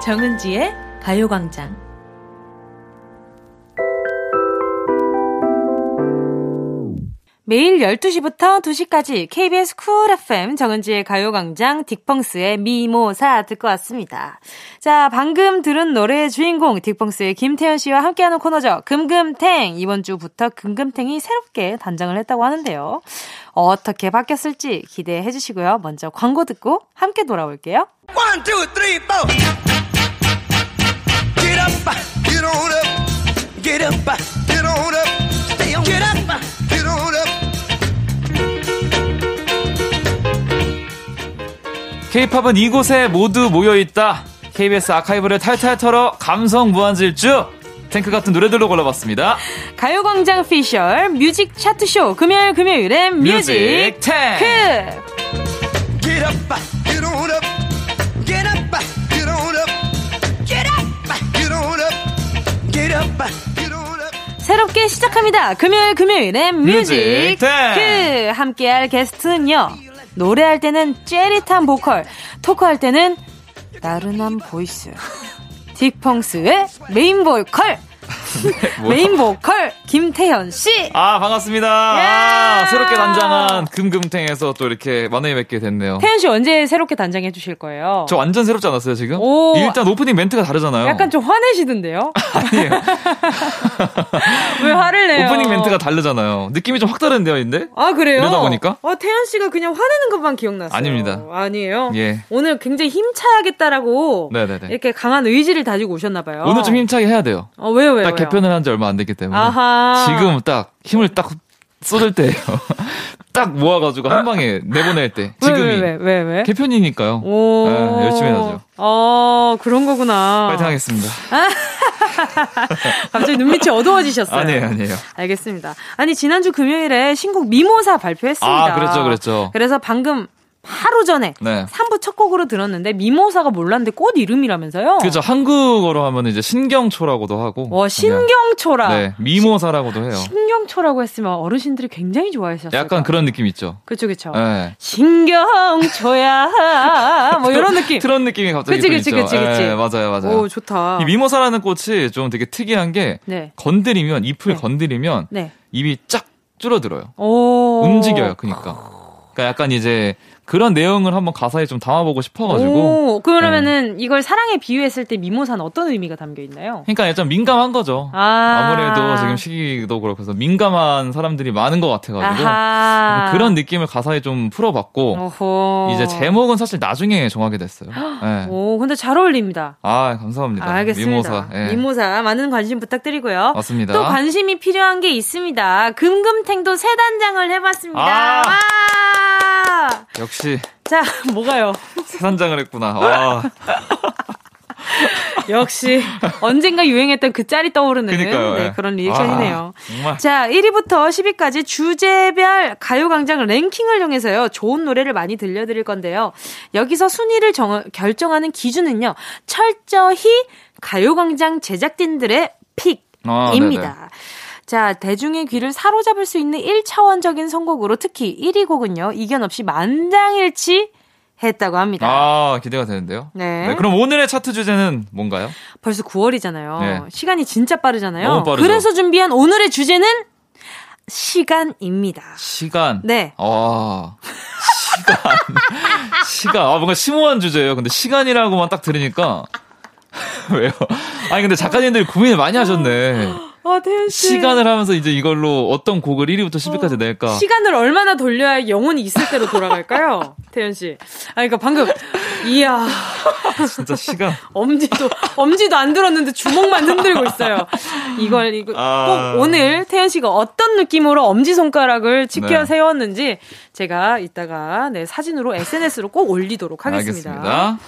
정은지의 가요광장. 매일 12시부터 2시까지 KBS 쿨 FM 정은지의 가요광장 딕펑스의 미모사 듣고 왔습니다. 자, 방금 들은 노래의 주인공 딕펑스의 김태현 씨와 함께하는 코너죠. 금금탱. 이번 주부터 금금탱이 새롭게 단장을 했다고 하는데요. 어떻게 바뀌었을지 기대해 주시고요. 먼저 광고 듣고 함께 돌아올게요. 1, 2, 3, 4. Get up, get on up, stay on, get up, get on up. K-팝은 이곳에 모두 모여 있다. KBS 아카이브를 탈탈 털어 감성 무한질주. 탱크 같은 노래들로 골라봤습니다. 가요광장 피셜 music 차트쇼 금요일 금요일엔 music, music 탱크. Get up, get on up. 새롭게 시작합니다. 금요일 금요일엔 music 그 함께할 게스트는요. 노래할 때는 짜릿한 보컬, 토크할 때는 나른한 voice. 딕펑스의 메인 보컬 네, 메인 보컬 김태현 씨. 아 반갑습니다. 아, 새롭게 단장한 금금탱에서 또 이렇게 만나게 뵙게 됐네요. 태현 씨 언제 새롭게 단장해 주실 거예요? 저 완전 새롭지 않았어요 지금? 오, 일단 오프닝 멘트가 다르잖아요. 약간 좀 화내시던데요? 아니에요. 왜 화를 내요? 오프닝 멘트가 다르잖아요. 느낌이 좀 확 다른데요, 인데? 아 그래요? 이러다 보니까? 어 태현 씨가 그냥 화내는 것만 기억났어요. 아닙니다. 아니에요? 예. 오늘 굉장히 힘차야겠다라고 네네네. 이렇게 강한 의지를 다지고 오셨나 봐요. 오늘 좀 힘차게 해야 돼요. 어 왜요 왜요? 딱 개편을 한 지 얼마 안 됐기 때문에 아하. 지금 딱 힘을 딱 쏟을 때예요. 딱 모아가지고 한 방에 내보낼 때 지금이 왜, 왜, 왜, 왜? 개편이니까요. 오. 네, 열심히 해야죠. 어 그런 거구나. 파이팅 하겠습니다. 갑자기 눈밑이 어두워지셨어요. 아니에요, 아니에요. 알겠습니다. 아니 지난주 금요일에 신곡 미모사 발표했습니다. 아, 그랬죠, 그랬죠. 그래서 방금 하루 전에 네. 3부 첫 곡으로 들었는데 미모사가 몰랐는데 꽃 이름이라면서요? 그죠 한국어로 하면 이제 신경초라고도 하고. 와 신경초라. 네 미모사라고도 해요. 신경초라고 했으면 어르신들이 굉장히 좋아하셨어요. 약간 그런 느낌 있죠. 그렇죠, 그렇죠. 네. 신경초야. 뭐 이런 느낌. 그런 느낌이 갑자기 그치, 그치, 그치, 그치. 네, 맞아요, 맞아요. 오 좋다. 이 미모사라는 꽃이 좀 되게 특이한 게 네. 건드리면 잎을 네. 건드리면 네. 입이 쫙 줄어들어요. 오. 움직여요, 그러니까. 그러니까 약간 이제 그런 내용을 한번 가사에 좀 담아보고 싶어가지고. 오, 그러면은 네. 이걸 사랑에 비유했을 때 미모사는 어떤 의미가 담겨 있나요? 그러니까 약간 민감한 거죠. 아~ 무래도 지금 시기도 그렇고 해서 민감한 사람들이 많은 것 같아가지고 아하. 그런 느낌을 가사에 좀 풀어봤고 어허. 이제 제목은 사실 나중에 정하게 됐어요. 네. 오, 근데 잘 어울립니다. 아, 감사합니다. 알겠습니다. 미모사. 네. 미모사 많은 관심 부탁드리고요. 맞습니다. 또 관심이 필요한 게 있습니다. 금금탱도 새 단장을 해봤습니다. 아~ 역시. 자, 뭐가요? 세산장을 했구나. 와. 역시 언젠가 유행했던 그 짤이 떠오르는 네, 예. 그런 리액션이네요. 아, 자, 1위부터 10위까지 주제별 가요광장 랭킹을 정해서요. 좋은 노래를 많이 들려드릴 건데요. 여기서 순위를 정, 결정하는 기준은요. 철저히 가요광장 제작진들의 픽입니다. 아, 자, 대중의 귀를 사로잡을 수 있는 1차원적인 선곡으로 특히 1위 곡은요, 이견 없이 만장일치 했다고 합니다. 아, 기대가 되는데요. 네. 네. 그럼 오늘의 차트 주제는 뭔가요? 벌써 9월이잖아요. 네. 시간이 진짜 빠르잖아요. 너무 빠르죠. 그래서 준비한 오늘의 주제는 시간입니다. 시간? 네. 아, 시간. 시간. 아, 뭔가 심오한 주제예요. 근데 시간이라고만 딱 들으니까. 왜요? 아니, 근데 작가님들이 고민을 많이 하셨네. 아, 태연 씨. 시간을 하면서 이제 이걸로 어떤 곡을 1위부터 10위까지 어, 낼까? 시간을 얼마나 돌려야 영혼이 있을 대로 돌아갈까요? 태연 씨. 아, 그러니까 방금 이야. 진짜 시간. 엄지도, 엄지도 안 들었는데 주먹만 흔들고 있어요. 이걸, 이거 아... 꼭 오늘 태연 씨가 어떤 느낌으로 엄지 손가락을 지켜 네. 세웠는지 제가 이따가 네, 사진으로 SNS로 꼭 올리도록 하겠습니다. 알겠습니다.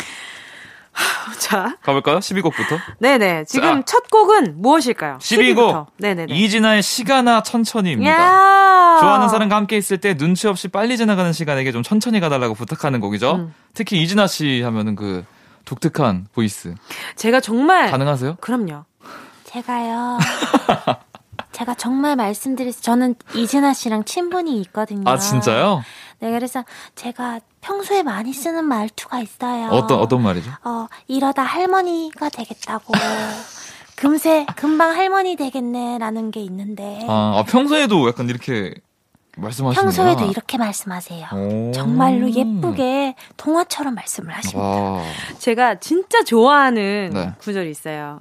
자. 가볼까요? 12곡부터? 네네. 지금 자. 첫 곡은 무엇일까요? 12곡. 네네네. 이진아의 시간아 천천히입니다. 야~ 좋아하는 사람과 함께 있을 때 눈치 없이 빨리 지나가는 시간에게 좀 천천히 가달라고 부탁하는 곡이죠. 음. 특히 이진아 씨 하면은 그 독특한 voice. 제가 정말. 가능하세요? 그럼요. 제가요. 제가 정말 말씀드렸어요. 저는 이진아 씨랑 친분이 있거든요. 아, 진짜요? 네, 그래서 제가 평소에 많이 쓰는 말투가 있어요. 어떤, 어떤 말이죠? 어, 이러다 할머니가 되겠다고. 금세, 금방 할머니 되겠네라는 게 있는데. 아, 아 평소에도 약간 이렇게 말씀하시는 평소에도 이렇게 말씀하세요. 정말로 예쁘게 동화처럼 말씀을 하십니다. 제가 진짜 좋아하는 네. 구절이 있어요.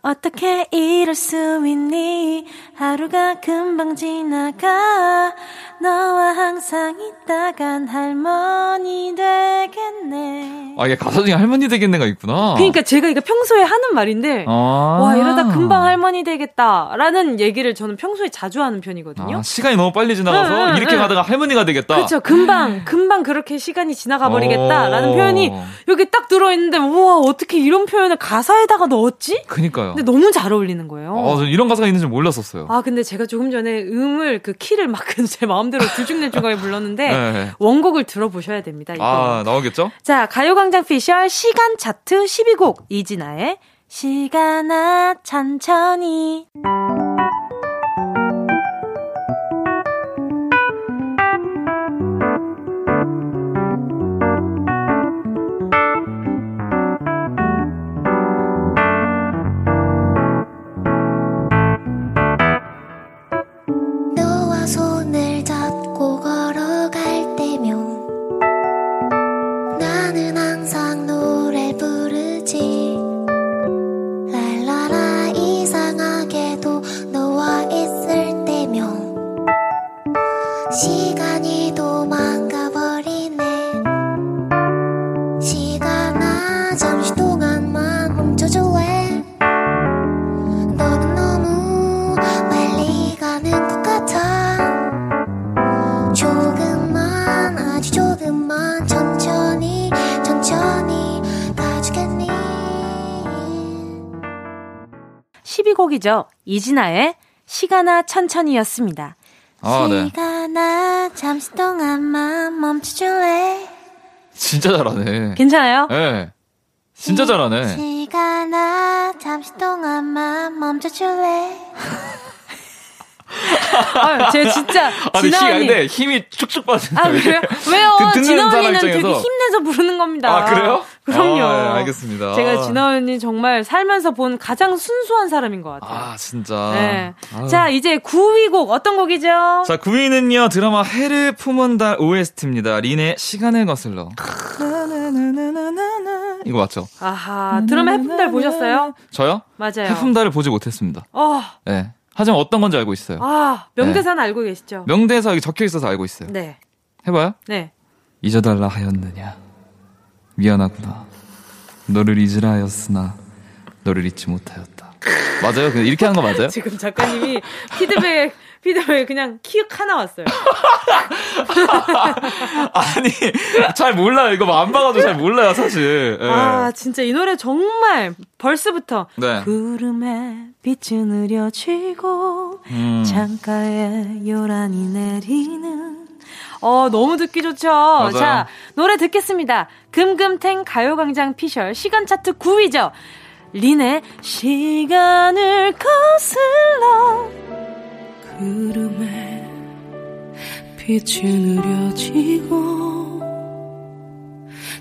어떻게 이럴 수 있니? 하루가 금방 지나가. 너와 항상 있다간 할머니 되겠네. 아, 이게 가사 중에 할머니 되겠네가 있구나. 그러니까 제가 이거 평소에 하는 말인데, 아~ 와, 이러다 금방 할머니 되겠다. 라는 얘기를 저는 평소에 자주 하는 편이거든요. 아, 시간이 너무 빨리 지나가서 응, 응, 이렇게 응. 가다가 할머니가 되겠다. 그렇죠. 금방, 금방 그렇게 시간이 지나가 버리겠다. 라는 표현이 여기 딱 들어있는데, 우와, 어떻게 이런 표현을 가사에다가 넣었지? 그니까요. 근데 너무 잘 어울리는 거예요. 아, 이런 가사가 있는지 몰랐었어요. 아, 근데 제가 조금 전에 음을, 그 키를 막 제 마음대로 두중내중하게 불렀는데, 네. 원곡을 들어보셔야 됩니다. 이거. 아, 나오겠죠? 자, 가요광장 피셜 시간 차트 12곡, 이진아의 시간아 천천히. 곡이죠. 이진아의 시간아 천천히였습니다. 아, 네. 시간아 잠시 동안만 멈춰줄래? 진짜 잘하네. 괜찮아요? 네. 진짜 잘하네. 시간아 잠시 동안만 멈춰줄래? 아, 제가 진짜 아니, 진아 언니. 근데 힘이 축축 빠진다. 아, 그래요? 왜요? 그 진아 언니는 되게 힘내서 부르는 겁니다. 아, 그래요? 그럼요. 아, 네, 알겠습니다. 제가 진아 언니 정말 살면서 본 가장 순수한 사람인 것 같아요. 아, 진짜. 네. 아유. 자, 이제 9위 곡 어떤 곡이죠? 자, 9위는요, 드라마 해를 품은 달 OST입니다. 린의 시간을 거슬러. 이거 맞죠? 아하, 드라마 해품달 보셨어요? 저요? 맞아요. 해품달을 보지 못했습니다. 어. 네. 하지만 어떤 건지 알고 있어요. 아, 명대사는 네. 알고 계시죠? 명대사 여기 적혀 있어서 알고 있어요. 네. 해봐요? 네. 잊어달라 하였느냐. 미안하구나. 너를 잊으라 하였으나, 너를 잊지 못하였다. 맞아요? 이렇게 하는 거 맞아요? 지금 작가님이 피드백, 피드백 그냥 키읔 하나 왔어요. 아니, 잘 몰라요. 이거 안 봐가지고 잘 몰라요, 사실. 네. 아, 진짜 이 노래 정말 벌써부터. 네. 구름에 빛은 느려지고, 음. 창가에 요란히 내리는. 어, 너무 듣기 좋죠? 맞아요. 자, 노래 듣겠습니다. 금금탱 가요광장 피셜 시간 차트 9위죠. 린의 시간을 거슬러 구름에 빛이 느려지고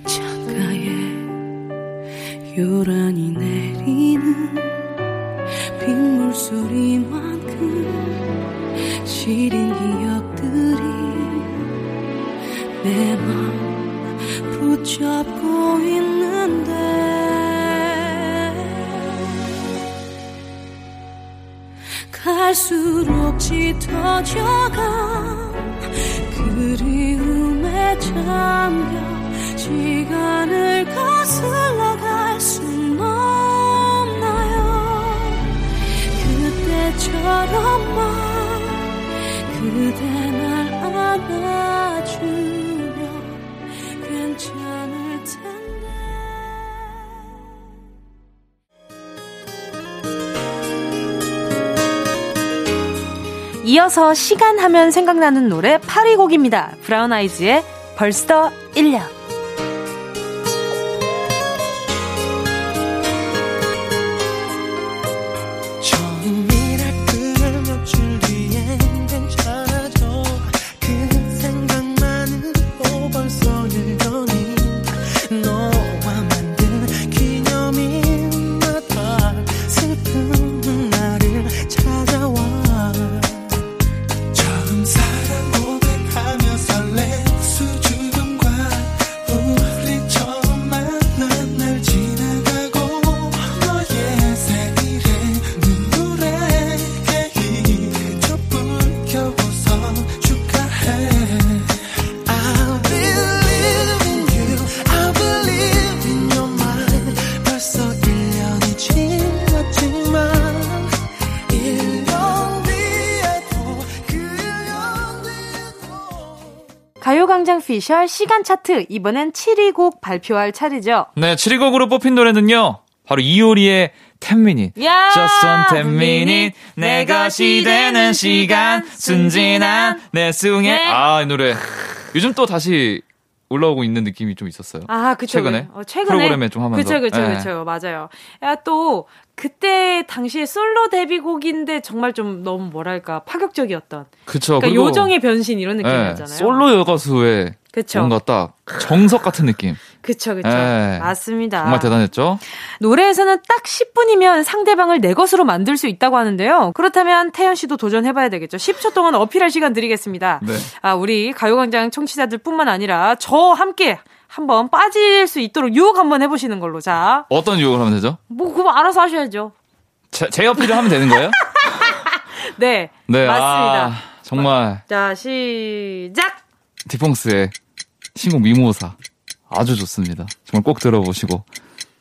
창가에 요란히 내리는 빗물 소리만큼 시린 기억들이 내 맘 붙잡고 있는데 갈수록 짙어져가 그리움에 잠겨 시간을 거슬러 갈 순 없나요? 그때처럼만 그대 날 안아주면 괜찮을 텐데 이어서 시간 하면 생각나는 노래 8위 곡입니다. 브라운 아이즈의 벌써 1년. 오피셜 시간 차트 이번엔 7위 곡 발표할 차례죠. 네, 7위 곡으로 뽑힌 노래는요. 바로 이효리의 10minute. 야! Just on 10 minute. 내 것이 되는 시간. 순진한 내 숭에. 네. 아, 이 노래. 요즘 또 다시 올라오고 있는 느낌이 좀 있었어요. 아, 그쵸. 최근에? 어, 최근에. 프로그램에 좀 하면서. 그쵸, 그쵸, 네. 그쵸. 맞아요. 야, 또, 그때 당시에 솔로 데뷔곡인데 정말 좀 너무 뭐랄까, 파격적이었던. 그쵸. 그러니까 요정의 변신 이런 느낌이었잖아요. 네, 솔로 여가수의 그쵸. 뭔가 딱 정석 같은 느낌. 그쵸, 그쵸. 네. 맞습니다. 정말 대단했죠? 노래에서는 딱 10분이면 상대방을 내 것으로 만들 수 있다고 하는데요. 그렇다면 태연 씨도 도전해봐야 되겠죠. 10초 동안 어필할 시간 드리겠습니다. 네. 아, 우리 가요광장 청취자들 뿐만 아니라 저 함께 한번 빠질 수 있도록 유혹 한번 해보시는 걸로. 자. 어떤 유혹을 하면 되죠? 뭐, 그거 알아서 하셔야죠. 제, 제 어필을 하면 되는 거예요? 네. 네. 맞습니다. 아, 정말. 자, 시작! 디펑스의 신곡 미모사 아주 좋습니다. 정말 꼭 들어보시고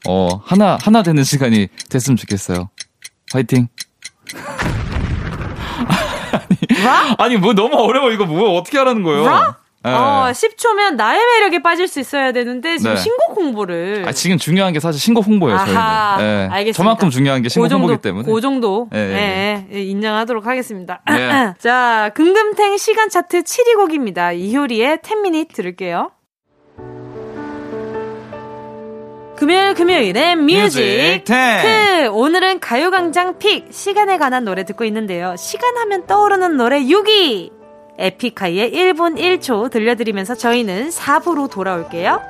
어 하나 하나 되는 시간이 됐으면 좋겠어요. 화이팅. 아니, 아니 뭐 너무 어려워 이거 뭐 어떻게 하라는 거예요? 라? 네. 어, 10초면 나의 매력에 빠질 수 있어야 되는데 지금 네. 신곡 홍보를. 아, 지금 중요한 게 사실 신곡 홍보예요, 저희는. 네. 알겠습니다. 저만큼 중요한 게 신곡 그 정도, 홍보기 때문에. 그 정도. 네, 인정하도록 하겠습니다. 네. 자, 금금탱 시간 차트 7위 곡입니다. 이효리의 10 Minutes 들을게요. 금요일 금요일에 뮤직 크 오늘은 가요광장 pick 시간에 관한 노래 듣고 있는데요. 시간 하면 떠오르는 노래 6위 에픽하이의 1분 1초 들려드리면서 저희는 4부로 돌아올게요.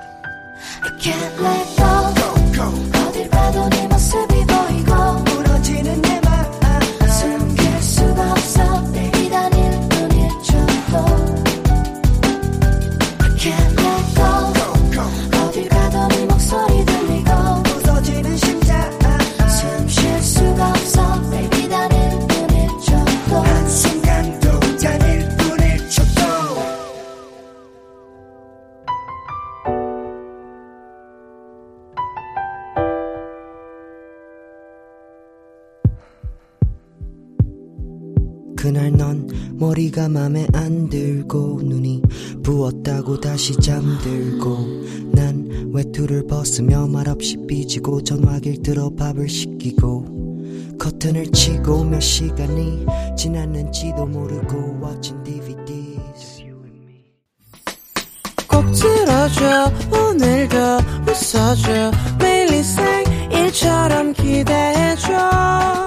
그날 넌 머리가 맘에 안 들고 눈이 부었다고 다시 잠들고 난 외투를 벗으며 말없이 삐지고 전화기를 들어 밥을 시키고 커튼을 치고 몇 시간이 지났는지도 모르고 watching DVDs 꼭 들어줘 오늘도 웃어줘. 매일 일상 일처럼 기대해줘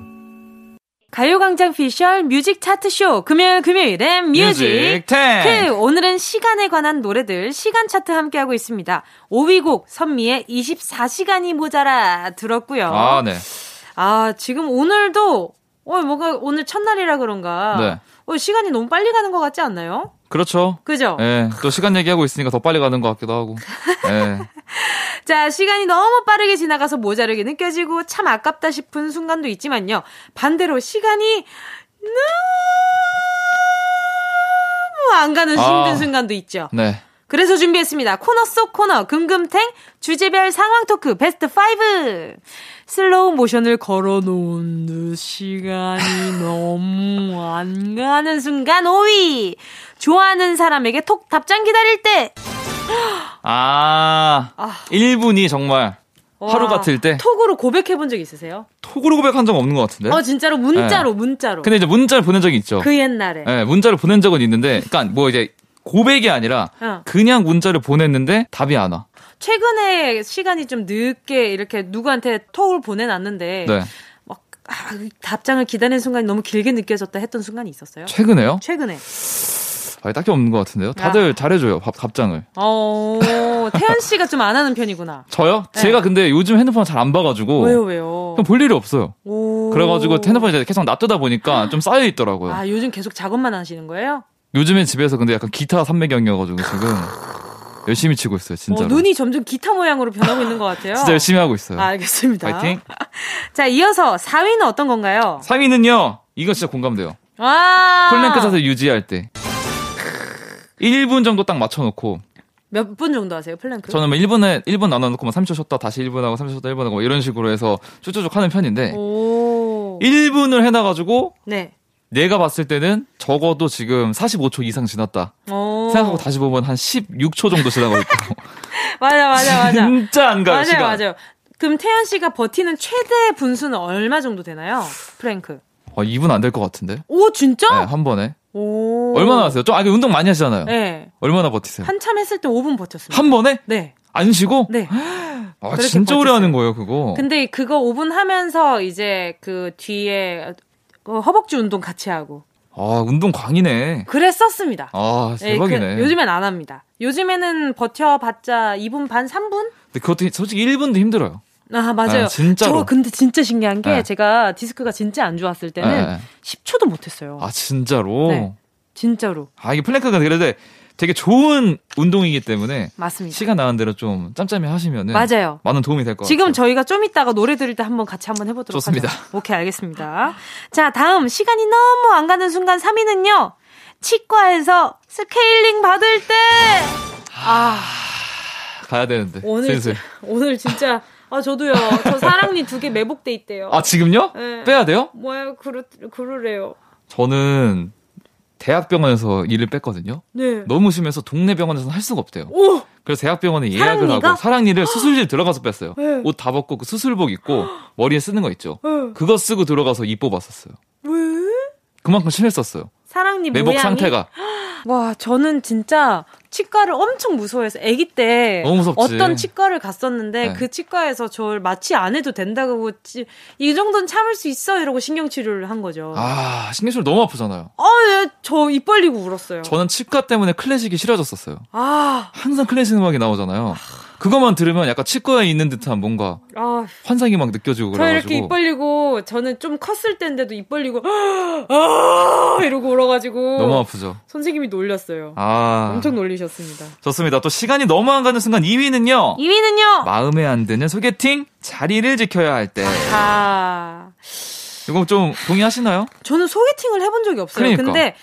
가요광장 피셜 music 차트쇼 금요일 금요일엔 music, 뮤 그, 오늘은 시간에 관한 노래들 시간 차트 함께하고 있습니다. 5위 곡 선미의 24시간이 모자라 들었고요. 아, 네. 아, 지금 오늘도 어, 뭔가 오늘 첫날이라 그런가. 네. 어, 시간이 너무 빨리 가는 것 같지 않나요? 그렇죠. 그죠? 예. 또 시간 얘기하고 있으니까 더 빨리 가는 것 같기도 하고. 예. 자, 시간이 너무 빠르게 지나가서 모자르게 느껴지고 참 아깝다 싶은 순간도 있지만요. 반대로 시간이 너무 안 가는 힘든 아. 순간도 있죠. 네. 그래서 준비했습니다. 코너 속 코너 금금탱 주제별 상황 토크 베스트 5. 슬로우 모션을 걸어놓은 듯 시간이 너무 안 가는 순간 5위. 좋아하는 사람에게 톡 답장 기다릴 때. 아, 아. 1분이 정말 하루 와, 같을 때 톡으로 고백해 본 적 있으세요? 톡으로 고백한 적 없는 것 같은데. 어, 진짜로 문자로 문자로. 네. 근데 이제 문자를 보낸 적이 있죠. 그 옛날에. 예, 문자를 보낸 적은 있는데, 그러니까 뭐 이제 고백이 아니라 어. 그냥 문자를 보냈는데 답이 안 와. 최근에 시간이 좀 늦게 이렇게 누구한테 톡을 보내놨는데 네. 막 아, 답장을 기다리는 순간이 너무 길게 느껴졌다 했던 순간이 있었어요. 최근에요? 최근에. 아, 딱히 없는 것 같은데요. 다들 잘해줘요, 밥, 답장을. 어, 태연 씨가 좀 안 하는 편이구나. 저요? 네. 제가 근데 요즘 핸드폰 잘 안 봐가지고. 왜요, 왜요? 그냥 볼 일이 없어요. 오. 그래가지고 핸드폰 이제 계속 놔두다 보니까 좀 쌓여 있더라고요. 아, 요즘 계속 작업만 하시는 거예요? 요즘엔 집에서 근데 약간 기타 삼매경이어가지고 지금 열심히 치고 있어요, 진짜로. 어, 눈이 점점 기타 모양으로 변하고 있는 것 같아요. 진짜 열심히 하고 있어요. 아, 알겠습니다. 파이팅. 자, 이어서 4위는 어떤 건가요? 3위는요, 이거 진짜 공감돼요. 와. 플랭크 자세 유지할 때. 1분 정도 딱 맞춰놓고, 몇 분 정도 하세요, 플랭크? 저는 뭐 1분에, 1분 나눠놓고 뭐 3초 쉬었다 다시 1분 하고 3초 쉬었다 1분 하고 뭐 이런 식으로 해서 쭉쭉쭉 하는 편인데, 오. 1분을 해놔가지고, 네. 내가 봤을 때는 적어도 지금 45초 이상 지났다. 오. 생각하고 다시 보면 한 16초 정도 지나고 있고. 맞아, 맞아, 맞아. 진짜 안 가요, 맞아요, 시간. 맞아요. 그럼 태연 씨가 버티는 최대 분 수는 얼마 정도 되나요? 플랭크. 어, 2분 안 될 것 같은데? 오, 진짜? 네, 한 번에. 오. 얼마나 하세요? 좀, 아, 운동 많이 하시잖아요. 네. 얼마나 버티세요? 한참 했을 때 5분 버텼습니다. 한 번에? 네. 안 쉬고? 네. 아, 진짜 오래 버텼어요. 하는 거예요, 그거. 근데 그거 5분 하면서 이제 그 뒤에 그 허벅지 운동 같이 하고. 아, 운동 광이네. 그랬었습니다. 아, 네, 대박이네. 그, 요즘엔 안 합니다. 요즘에는 버텨봤자 2분 반, 3분? 근데 그것도 솔직히 1분도 힘들어요. 아, 맞아요. 아, 진짜로. 저 근데 진짜 신기한 게 네. 제가 디스크가 진짜 안 좋았을 때는 네. 10초도 못했어요. 아, 진짜로? 네. 진짜로. 아, 이게 플랭크가 그래도 되게 좋은 운동이기 때문에 맞습니다. 시간 나는 대로 좀 짬짬이 하시면은 맞아요. 많은 도움이 될 것 같아요. 지금 저희가 좀 이따가 노래 들을 때 한번 같이 한번 해보도록 좋습니다. 하죠. 오케이, 알겠습니다. 자, 다음 시간이 너무 안 가는 순간 3위는요. 치과에서 스케일링 받을 때. 아, 가야 되는데. 오늘 슬슬. 지- 오늘 진짜 아 저도요. 저 사랑니 두 개 매복돼 있대요. 아, 지금요? 네. 빼야 돼요? 뭐야, 그러 그러래요. 저는 대학병원에서 일을 뺐거든요. 네. 너무 심해서 동네 병원에서는 할 수가 없대요. 오, 그래서 대학병원에 예약을 사랑니가? 하고 사랑니를 수술실 들어가서 뺐어요. 네. 옷다 벗고 그 수술복 입고 머리에 쓰는 거 있죠. 네. 그거 쓰고 들어가서 입 뽑았었어요. 왜? 그만큼 심했었어요. 사랑니 매복 모양이 상태가. 와, 저는 진짜 치과를 엄청 무서워해서 아기 때 너무 무섭지. 어떤 치과를 갔었는데 네. 그 치과에서 저를 마취 안 해도 된다고 찌- 이 정도는 참을 수 있어 이러고 신경 치료를 한 거죠. 아, 신경술 너무 아프잖아요. 아, 예, 저입 벌리고 울었어요. 저는 치과 때문에 클래식이 싫어졌었어요. 아, 항상 클래식 음악이 나오잖아요. 그것만 들으면 약간 치과에 있는 듯한 뭔가 아, 환상이 막 느껴지고 저 이렇게 그래가지고 입 벌리고 저는 좀 컸을 때인데도 입 벌리고 아 이러고 울어가지고 너무 아프죠. 선생님이 놀렸어요. 아, 엄청 놀리셨습니다. 좋습니다. 또 시간이 너무 안 가는 순간 2위는요. 2위는요. 마음에 안 드는 소개팅 자리를 지켜야 할 때. 아, 이거 좀 동의하시나요? 저는 소개팅을 해본 적이 없어요. 그러니까. 근데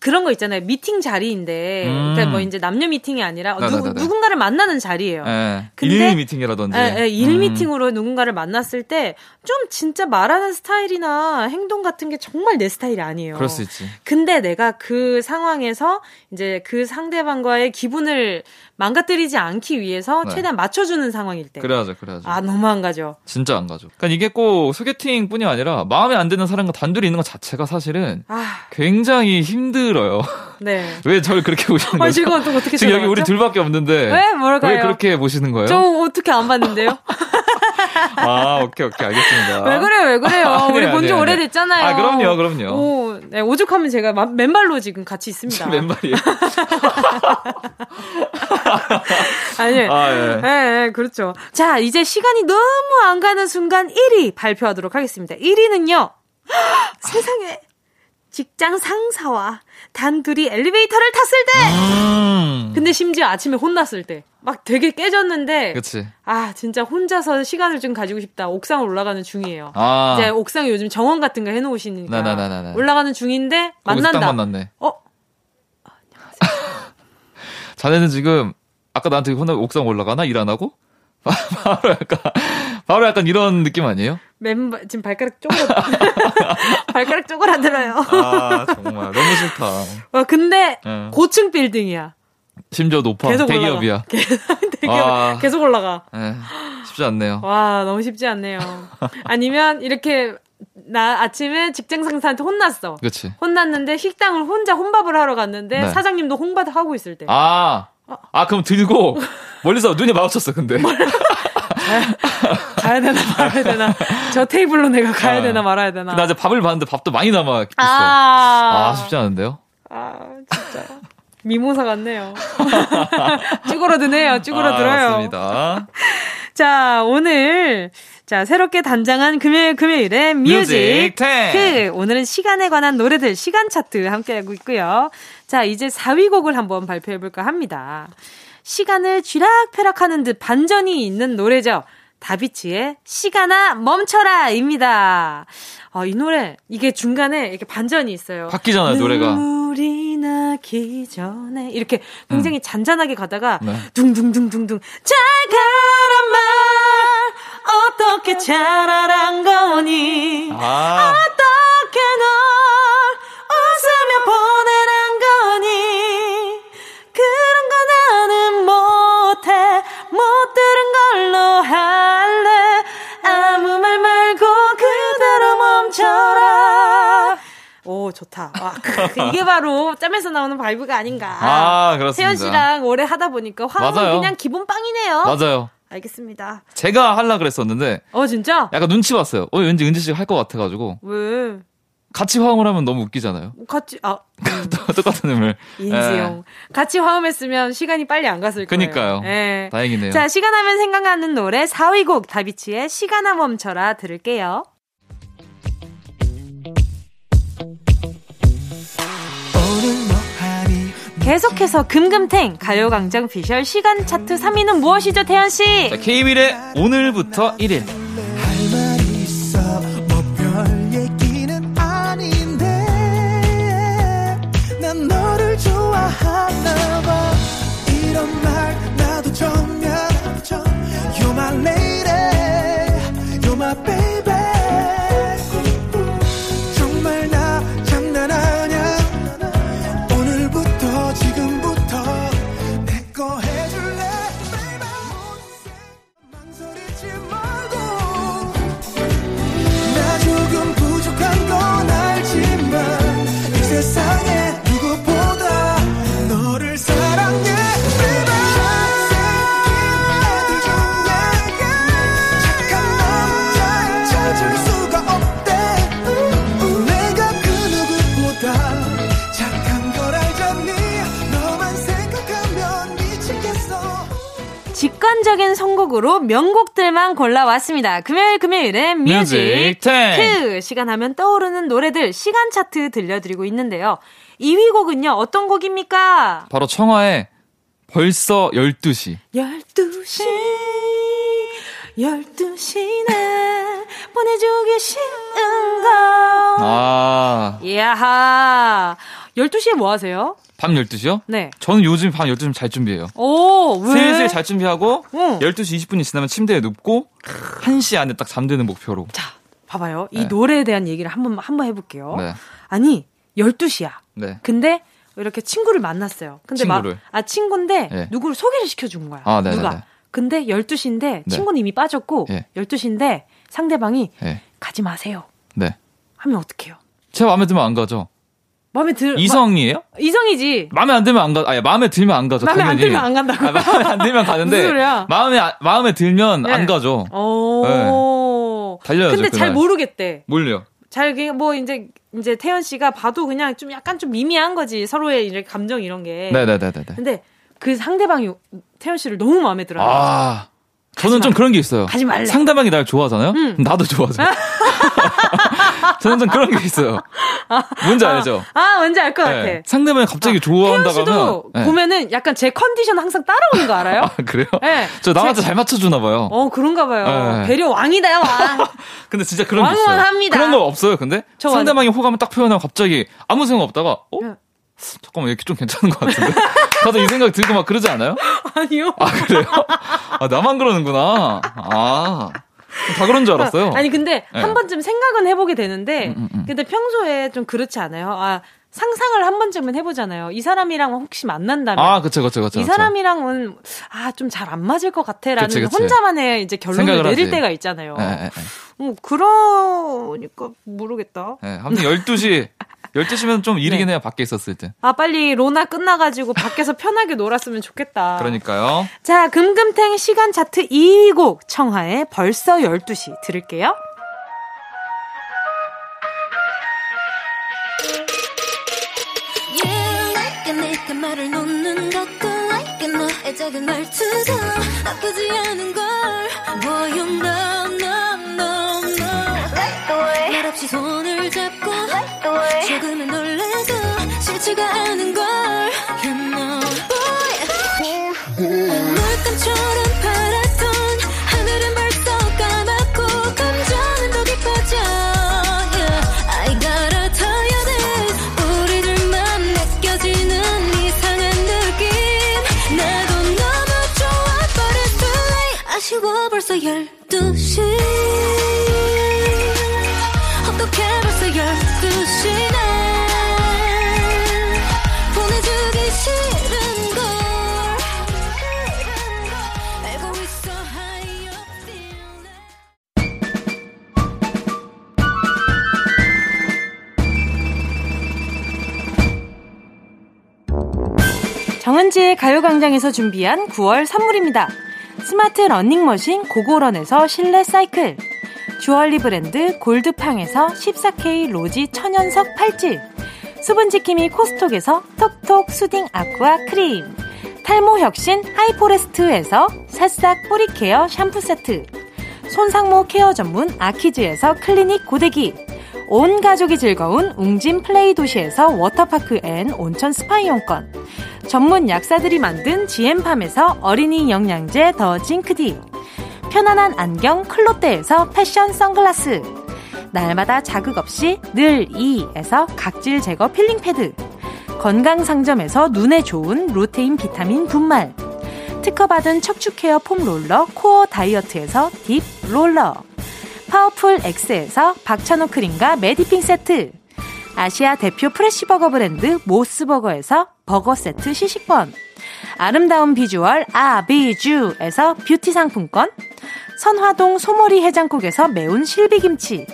그런 거 있잖아요. 미팅 자리인데, 음. 그러니까 뭐 이제 남녀 미팅이 아니라 누구, 네네네네. 누군가를 만나는 자리예요. 예. 근데- 일 미팅이라든지. 예, 예, 일 음. 미팅으로 누군가를 만났을 때 좀 진짜 말하는 스타일이나 행동 같은 게 정말 내 스타일이 아니에요. 그럴 수 있지. 근데 내가 그 상황에서 이제 그 상대방과의 기분을 망가뜨리지 않기 위해서 네. 최대한 맞춰주는 상황일 때. 그래야죠, 그래야죠. 아, 너무 안 가죠. 진짜 안 가죠. 그러니까 이게 꼭 소개팅 뿐이 아니라 마음에 안 드는 사람과 단둘이 있는 것 자체가 사실은 아, 굉장히 힘들어요. 네. 왜 저를 그렇게 보시는 아, 거죠? 지금 또 어떻게 지금 여기? 우리 둘밖에 없는데 왜? 뭘까요? 왜 그렇게 보시는 거예요? 저 어떻게 안 봤는데요? 아, 오케이, 오케이, 알겠습니다. 왜 그래요, 왜 그래요? 아니에요, 우리 본지 아니에요, 오래됐잖아요. 아, 그럼요, 그럼요. 오, 네, 오죽하면 제가 마- 맨발로 지금 같이 있습니다. 맨발이에요. 아니, 아, 예. 예, 예, 그렇죠. 자, 이제 시간이 너무 안 가는 순간 1위 발표하도록 하겠습니다. 1위는요, 세상에 직장 상사와 단둘이 엘리베이터를 탔을 때. 음. 근데 심지어 아침에 혼났을 때. 막 되게 깨졌는데. 그치. 아, 진짜 혼자서 시간을 좀 가지고 싶다. 옥상을 올라가는 중이에요. 아. 이제 옥상에 요즘 정원 같은 거 해놓으시니까. 나나나나. 올라가는 중인데, 만난다. 딱 만났네. 어? 아, 안녕하세요. 자네는 지금, 아까 나한테 혼나 옥상 올라가나? 일 안 하고? 바로 약간, 바로 약간 이런 느낌 아니에요? 맨발, 지금 발가락 쪼그라, 발가락 쪼그라들어요. 아, 정말. 너무 싫다. 와, 근데, 네. 고층 빌딩이야. 심지어 높아. 계속 대기업이야. 대기업, 아, 계속 올라가. 네, 쉽지 않네요. 와, 너무 쉽지 않네요. 아니면, 이렇게, 나 아침에 직장 상사한테 혼났어. 그치. 혼났는데 식당을 혼자 혼밥을 하러 갔는데 네. 사장님도 홍밥 하고 있을 때. 아. 아, 그럼 들고 멀리서 눈이 마주쳤어, 근데. 가야 되나 말아야 되나. 저 테이블로 내가 가야 아, 되나 말아야 되나. 나 이제 밥을 봤는데 밥도 많이 남아 있어. 아, 아 쉽지 않은데요? 아, 진짜. 미모사 같네요. 쭈그러드네요. 쭈그러들어요. 아, 맞습니다. 자, 오늘 자, 새롭게 단장한 금요일 금요일의 뮤직 그 오늘은 시간에 관한 노래들 시간 차트 함께하고 있고요. 자, 이제 4위 곡을 한번 발표해 볼까 합니다. 시간을 쥐락펴락하는 듯 반전이 있는 노래죠. 다비치의 시간아 멈춰라입니다. 어, 이 노래 이게 중간에 이렇게 반전이 있어요. 바뀌잖아요 노래가. 눈물이 나기 전에 이렇게 굉장히 음. 잔잔하게 가다가 네. 둥둥둥둥둥 잘 가란 말 어떻게 잘하란 거니 아. 어떻게 널 할래 아무 말 말고 그대로 멈춰라 오 좋다. 와, 이게 바로 짬에서 나오는 vibe가 아닌가. 아 그렇습니다. 태연 씨랑 오래 하다 보니까 화음은 그냥 기본 빵이네요. 맞아요. 알겠습니다. 제가 할라 그랬었는데. 어 진짜? 약간 눈치 봤어요. 어 왠지 은지 씨가 할 것 같아가지고. 왜? 같이 화음을 하면 너무 웃기잖아요. 같이 아 음. 똑같은 음을 인지용 예. 같이 화음했으면 시간이 빨리 안 갔을 거예요. 그니까요. 예. 다행이네요. 자 시간 하면 생각나는 노래 4위 곡 다비치의 시간아 멈춰라 들을게요. 계속해서 금금탱 가요광장 비주얼 시간 차트 3위는 무엇이죠 태연 씨? 자, K-윌의 오늘부터 1일. baby. 직관적인 선곡으로 명곡들만 골라왔습니다. 금요일 금요일엔 뮤직 크 시간 하면 떠오르는 노래들 시간 차트 들려드리고 있는데요. 2위 곡은요. 어떤 곡입니까? 바로 청하의 벌써 12시. 12시 12시나 보내주기 싫은 거. 아. 야하. 12시에 뭐 하세요? 밤 12시요? 네. 저는 요즘 밤 12시면 잘 준비해요. 오, 왜? 슬슬 잘 준비하고, 응. 12시 20분이 지나면 침대에 눕고, 1시 안에 딱 잠드는 목표로. 자, 봐봐요. 이 네. 노래에 대한 얘기를 한번, 한번 해 볼게요. 네. 아니, 12시야. 네. 근데, 이렇게 친구를 만났어요. 근데 친구를. 막, 아, 친구인데, 네. 누구를 소개를 시켜 준 거야. 아, 네, 누가. 네, 네. 근데 12시인데, 친구는 이미 빠졌고, 12시인데, 상대방이, 가지 마세요. 네. 하면 어떡해요? 제 마음에 들면 안 가죠. 마음에 들 이성이에요? 마, 이성이지. 마음에 안 들면 안 가. 아니 마음에 들면 안 가죠. 마음에 당연히. 안 들면 안 간다고. 아, 마음에 안 들면 가는데. 무슨 소리야? 마음에 마음에 들면 네. 안 가죠. 오. 네. 달려야죠. 근데 그날. 잘 모르겠대. 뭘요? 잘뭐 이제 이제 태연 씨가 봐도 그냥 좀 약간 좀 미미한 거지 서로의 이런 감정 이런 게. 네네네네. 근데 그 상대방이 태연 씨를 너무 마음에 들어요. 아. 저는 좀 그런 게 있어요. 가지 말래. 상대방이 날 좋아하잖아요. 음. 나도 좋아하잖아. 저는 좀 그런 게 있어요. 뭔지 아, 알죠? 아, 뭔지 알것 네. 같아. 상대방이 갑자기 좋아한다고 하면 도 네. 보면은 약간 제 컨디션 항상 따라오는 거 알아요? 아, 그래요? 네. 저 남한테 잘 맞춰주나 봐요. 어, 그런가 봐요. 네. 배려 왕이다요, 왕. 근데 진짜 그런 게 있어요. 왕왕합니다. 그런 거 없어요. 근데 저 상대방이 호감을 딱 표현하고 갑자기 아무 생각 없다가 어? 네. 잠깐만 이렇게 좀 괜찮은 것 같은데. 다들 이 생각 들고 막 그러지 않아요? 아니요. 아 그래요? 아 나만 그러는구나. 아. 다 그런 줄 알았어요. 아니 근데 네. 한 번쯤 생각은 해보게 되는데 음, 음, 음. 근데 평소에 좀 그렇지 않아요? 아 상상을 한 번쯤은 해보잖아요. 이 사람이랑 혹시 만난다면 아, 그쵸, 그쵸, 그쵸. 이. 사람이랑은 아 좀 잘 안 맞을 것 같아라는 그치, 그치. 혼자만의 이제 결론을 내릴 하지. 때가 있잖아요. 예, 예, 예. 뭐 그러니까 모르겠다. 예, 아무튼 12시, 12시면 좀 일이긴 네. 해요, 밖에 있었을 때. 아 빨리 로나 끝나가지고 밖에서 편하게 놀았으면 좋겠다. 그러니까요. 자 금금탱 시간 차트 2위 곡 청하의 벌써 12시 들을게요. Yeah, like 내가 말을 놓는 것도 like 너의 작은 말투도 나쁘지 않은 걸 Boy you know 말없이 손을 잡고 조금은 놀래도 싫지가 않은 걸. You know. boy 물감처럼 파랗던 하늘은 벌써 까맣고 감정은 더 깊어져. Yeah. I gotta tell you this. 우리들만 느껴지는 이상한 느낌. 나도 너무 좋아 but it's too late. 아쉬워 벌써 12시 정은지의 가요광장에서 준비한 9월 선물입니다. 스마트 러닝머신 고고런에서 실내 사이클 주얼리 브랜드 골드팡에서 14K 로지 천연석 팔찌 수분지킴이 코스톡에서 톡톡 수딩 아쿠아 크림 탈모 혁신 하이포레스트에서 새싹 뿌리 케어 샴푸 세트 손상모 케어 전문 아키즈에서 클리닉 고데기 온 가족이 즐거운 웅진 플레이 도시에서 워터파크 and 온천 스파 이용권 전문 약사들이 만든 지엠팜에서 어린이 영양제 더 징크디 편안한 안경 클로떼에서 패션 선글라스. 날마다 자극 없이 늘 이에서 각질 제거 필링 패드. 건강 상점에서 눈에 좋은 루테인 비타민 분말. 특허받은 척추 케어 폼 롤러 코어 다이어트에서 딥 롤러. 파워풀 X에서 박찬호 크림과 메디핑 세트. 아시아 대표 프레시버거 브랜드 모스버거에서 버거 세트 시식권 아름다운 비주얼 아비주에서 뷰티 상품권 선화동 소머리 해장국에서 매운 실비김치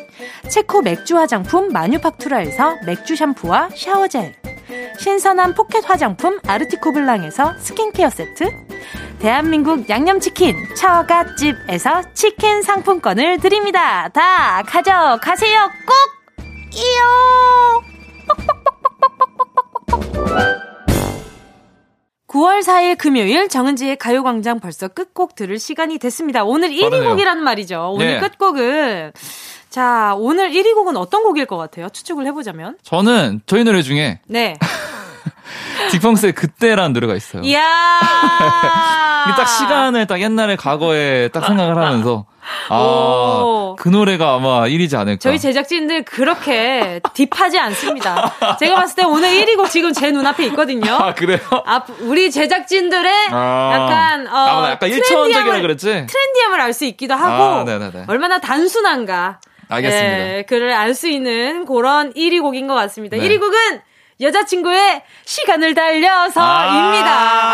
체코 맥주 화장품 마뉴팍투라에서 맥주 샴푸와 샤워젤 신선한 포켓 화장품 아르티코 블랑에서 스킨케어 세트 대한민국 양념치킨 처갓집에서 치킨 상품권을 드립니다. 다 가져가세요. 꼭! 이요 9월 4일 금요일 정은지의 가요광장 벌써 끝곡 들을 시간이 됐습니다. 오늘 1위 빠르네요. 곡이라는 말이죠. 오늘 네. 끝곡은 자 오늘 1위 곡은 어떤 곡일 것 같아요? 추측을 해보자면 저는 저희 노래 중에 네. 딕펑스의 그때라는 노래가 있어요. 이야. 이게 딱 시간을 딱 옛날에 과거에 딱 생각을 하면서 아, 오. 그 노래가 아마 1위지 않을까. 저희 제작진들 그렇게 딥하지 않습니다. 제가 봤을 때 오늘 1위 곡 지금 제 눈앞에 있거든요. 아, 그래요? 앞 우리 제작진들의 아. 약간 어 아, 약간 일차원적이라 그랬지? 트렌디함을 알 수 있기도 하고 아. 얼마나 단순한가. 알겠습니다. 예, 그를 알 수 있는 그런 1위 곡인 것 같습니다. 네. 1위 곡은 여자친구의 시간을 달려서입니다.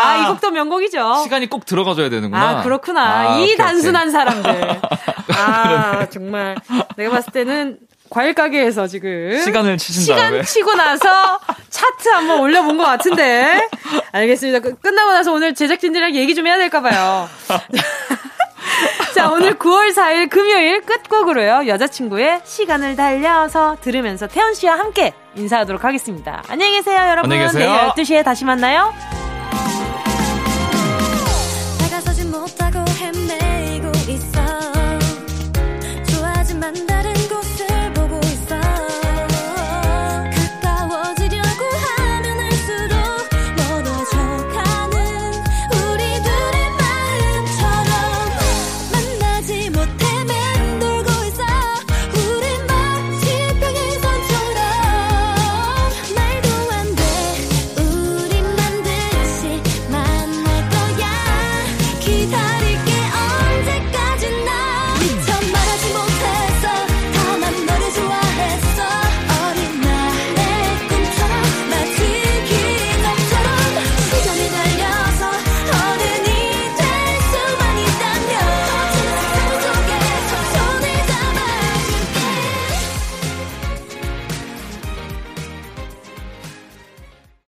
아, 이 곡도 명곡이죠. 시간이 꼭 들어가줘야 되는구나. 아, 그렇구나. 아, 이 오케이, 단순한 오케이. 사람들. 아, 정말. 내가 봤을 때는 과일 가게에서 지금. 시간을 치신 시간 다음에. 치고 나서 차트 한번 올려본 것 같은데. 알겠습니다. 끝- 끝나고 나서 오늘 제작진들이랑 얘기 좀 해야 될까 봐요. 자, 오늘 9월 4일 금요일 끝곡으로요. 여자친구의 시간을 달려서 들으면서 태연 씨와 함께 인사하도록 하겠습니다. 안녕히 계세요, 여러분. 안녕히 계세요. 내일 12시에 다시 만나요. 다가서진 못하고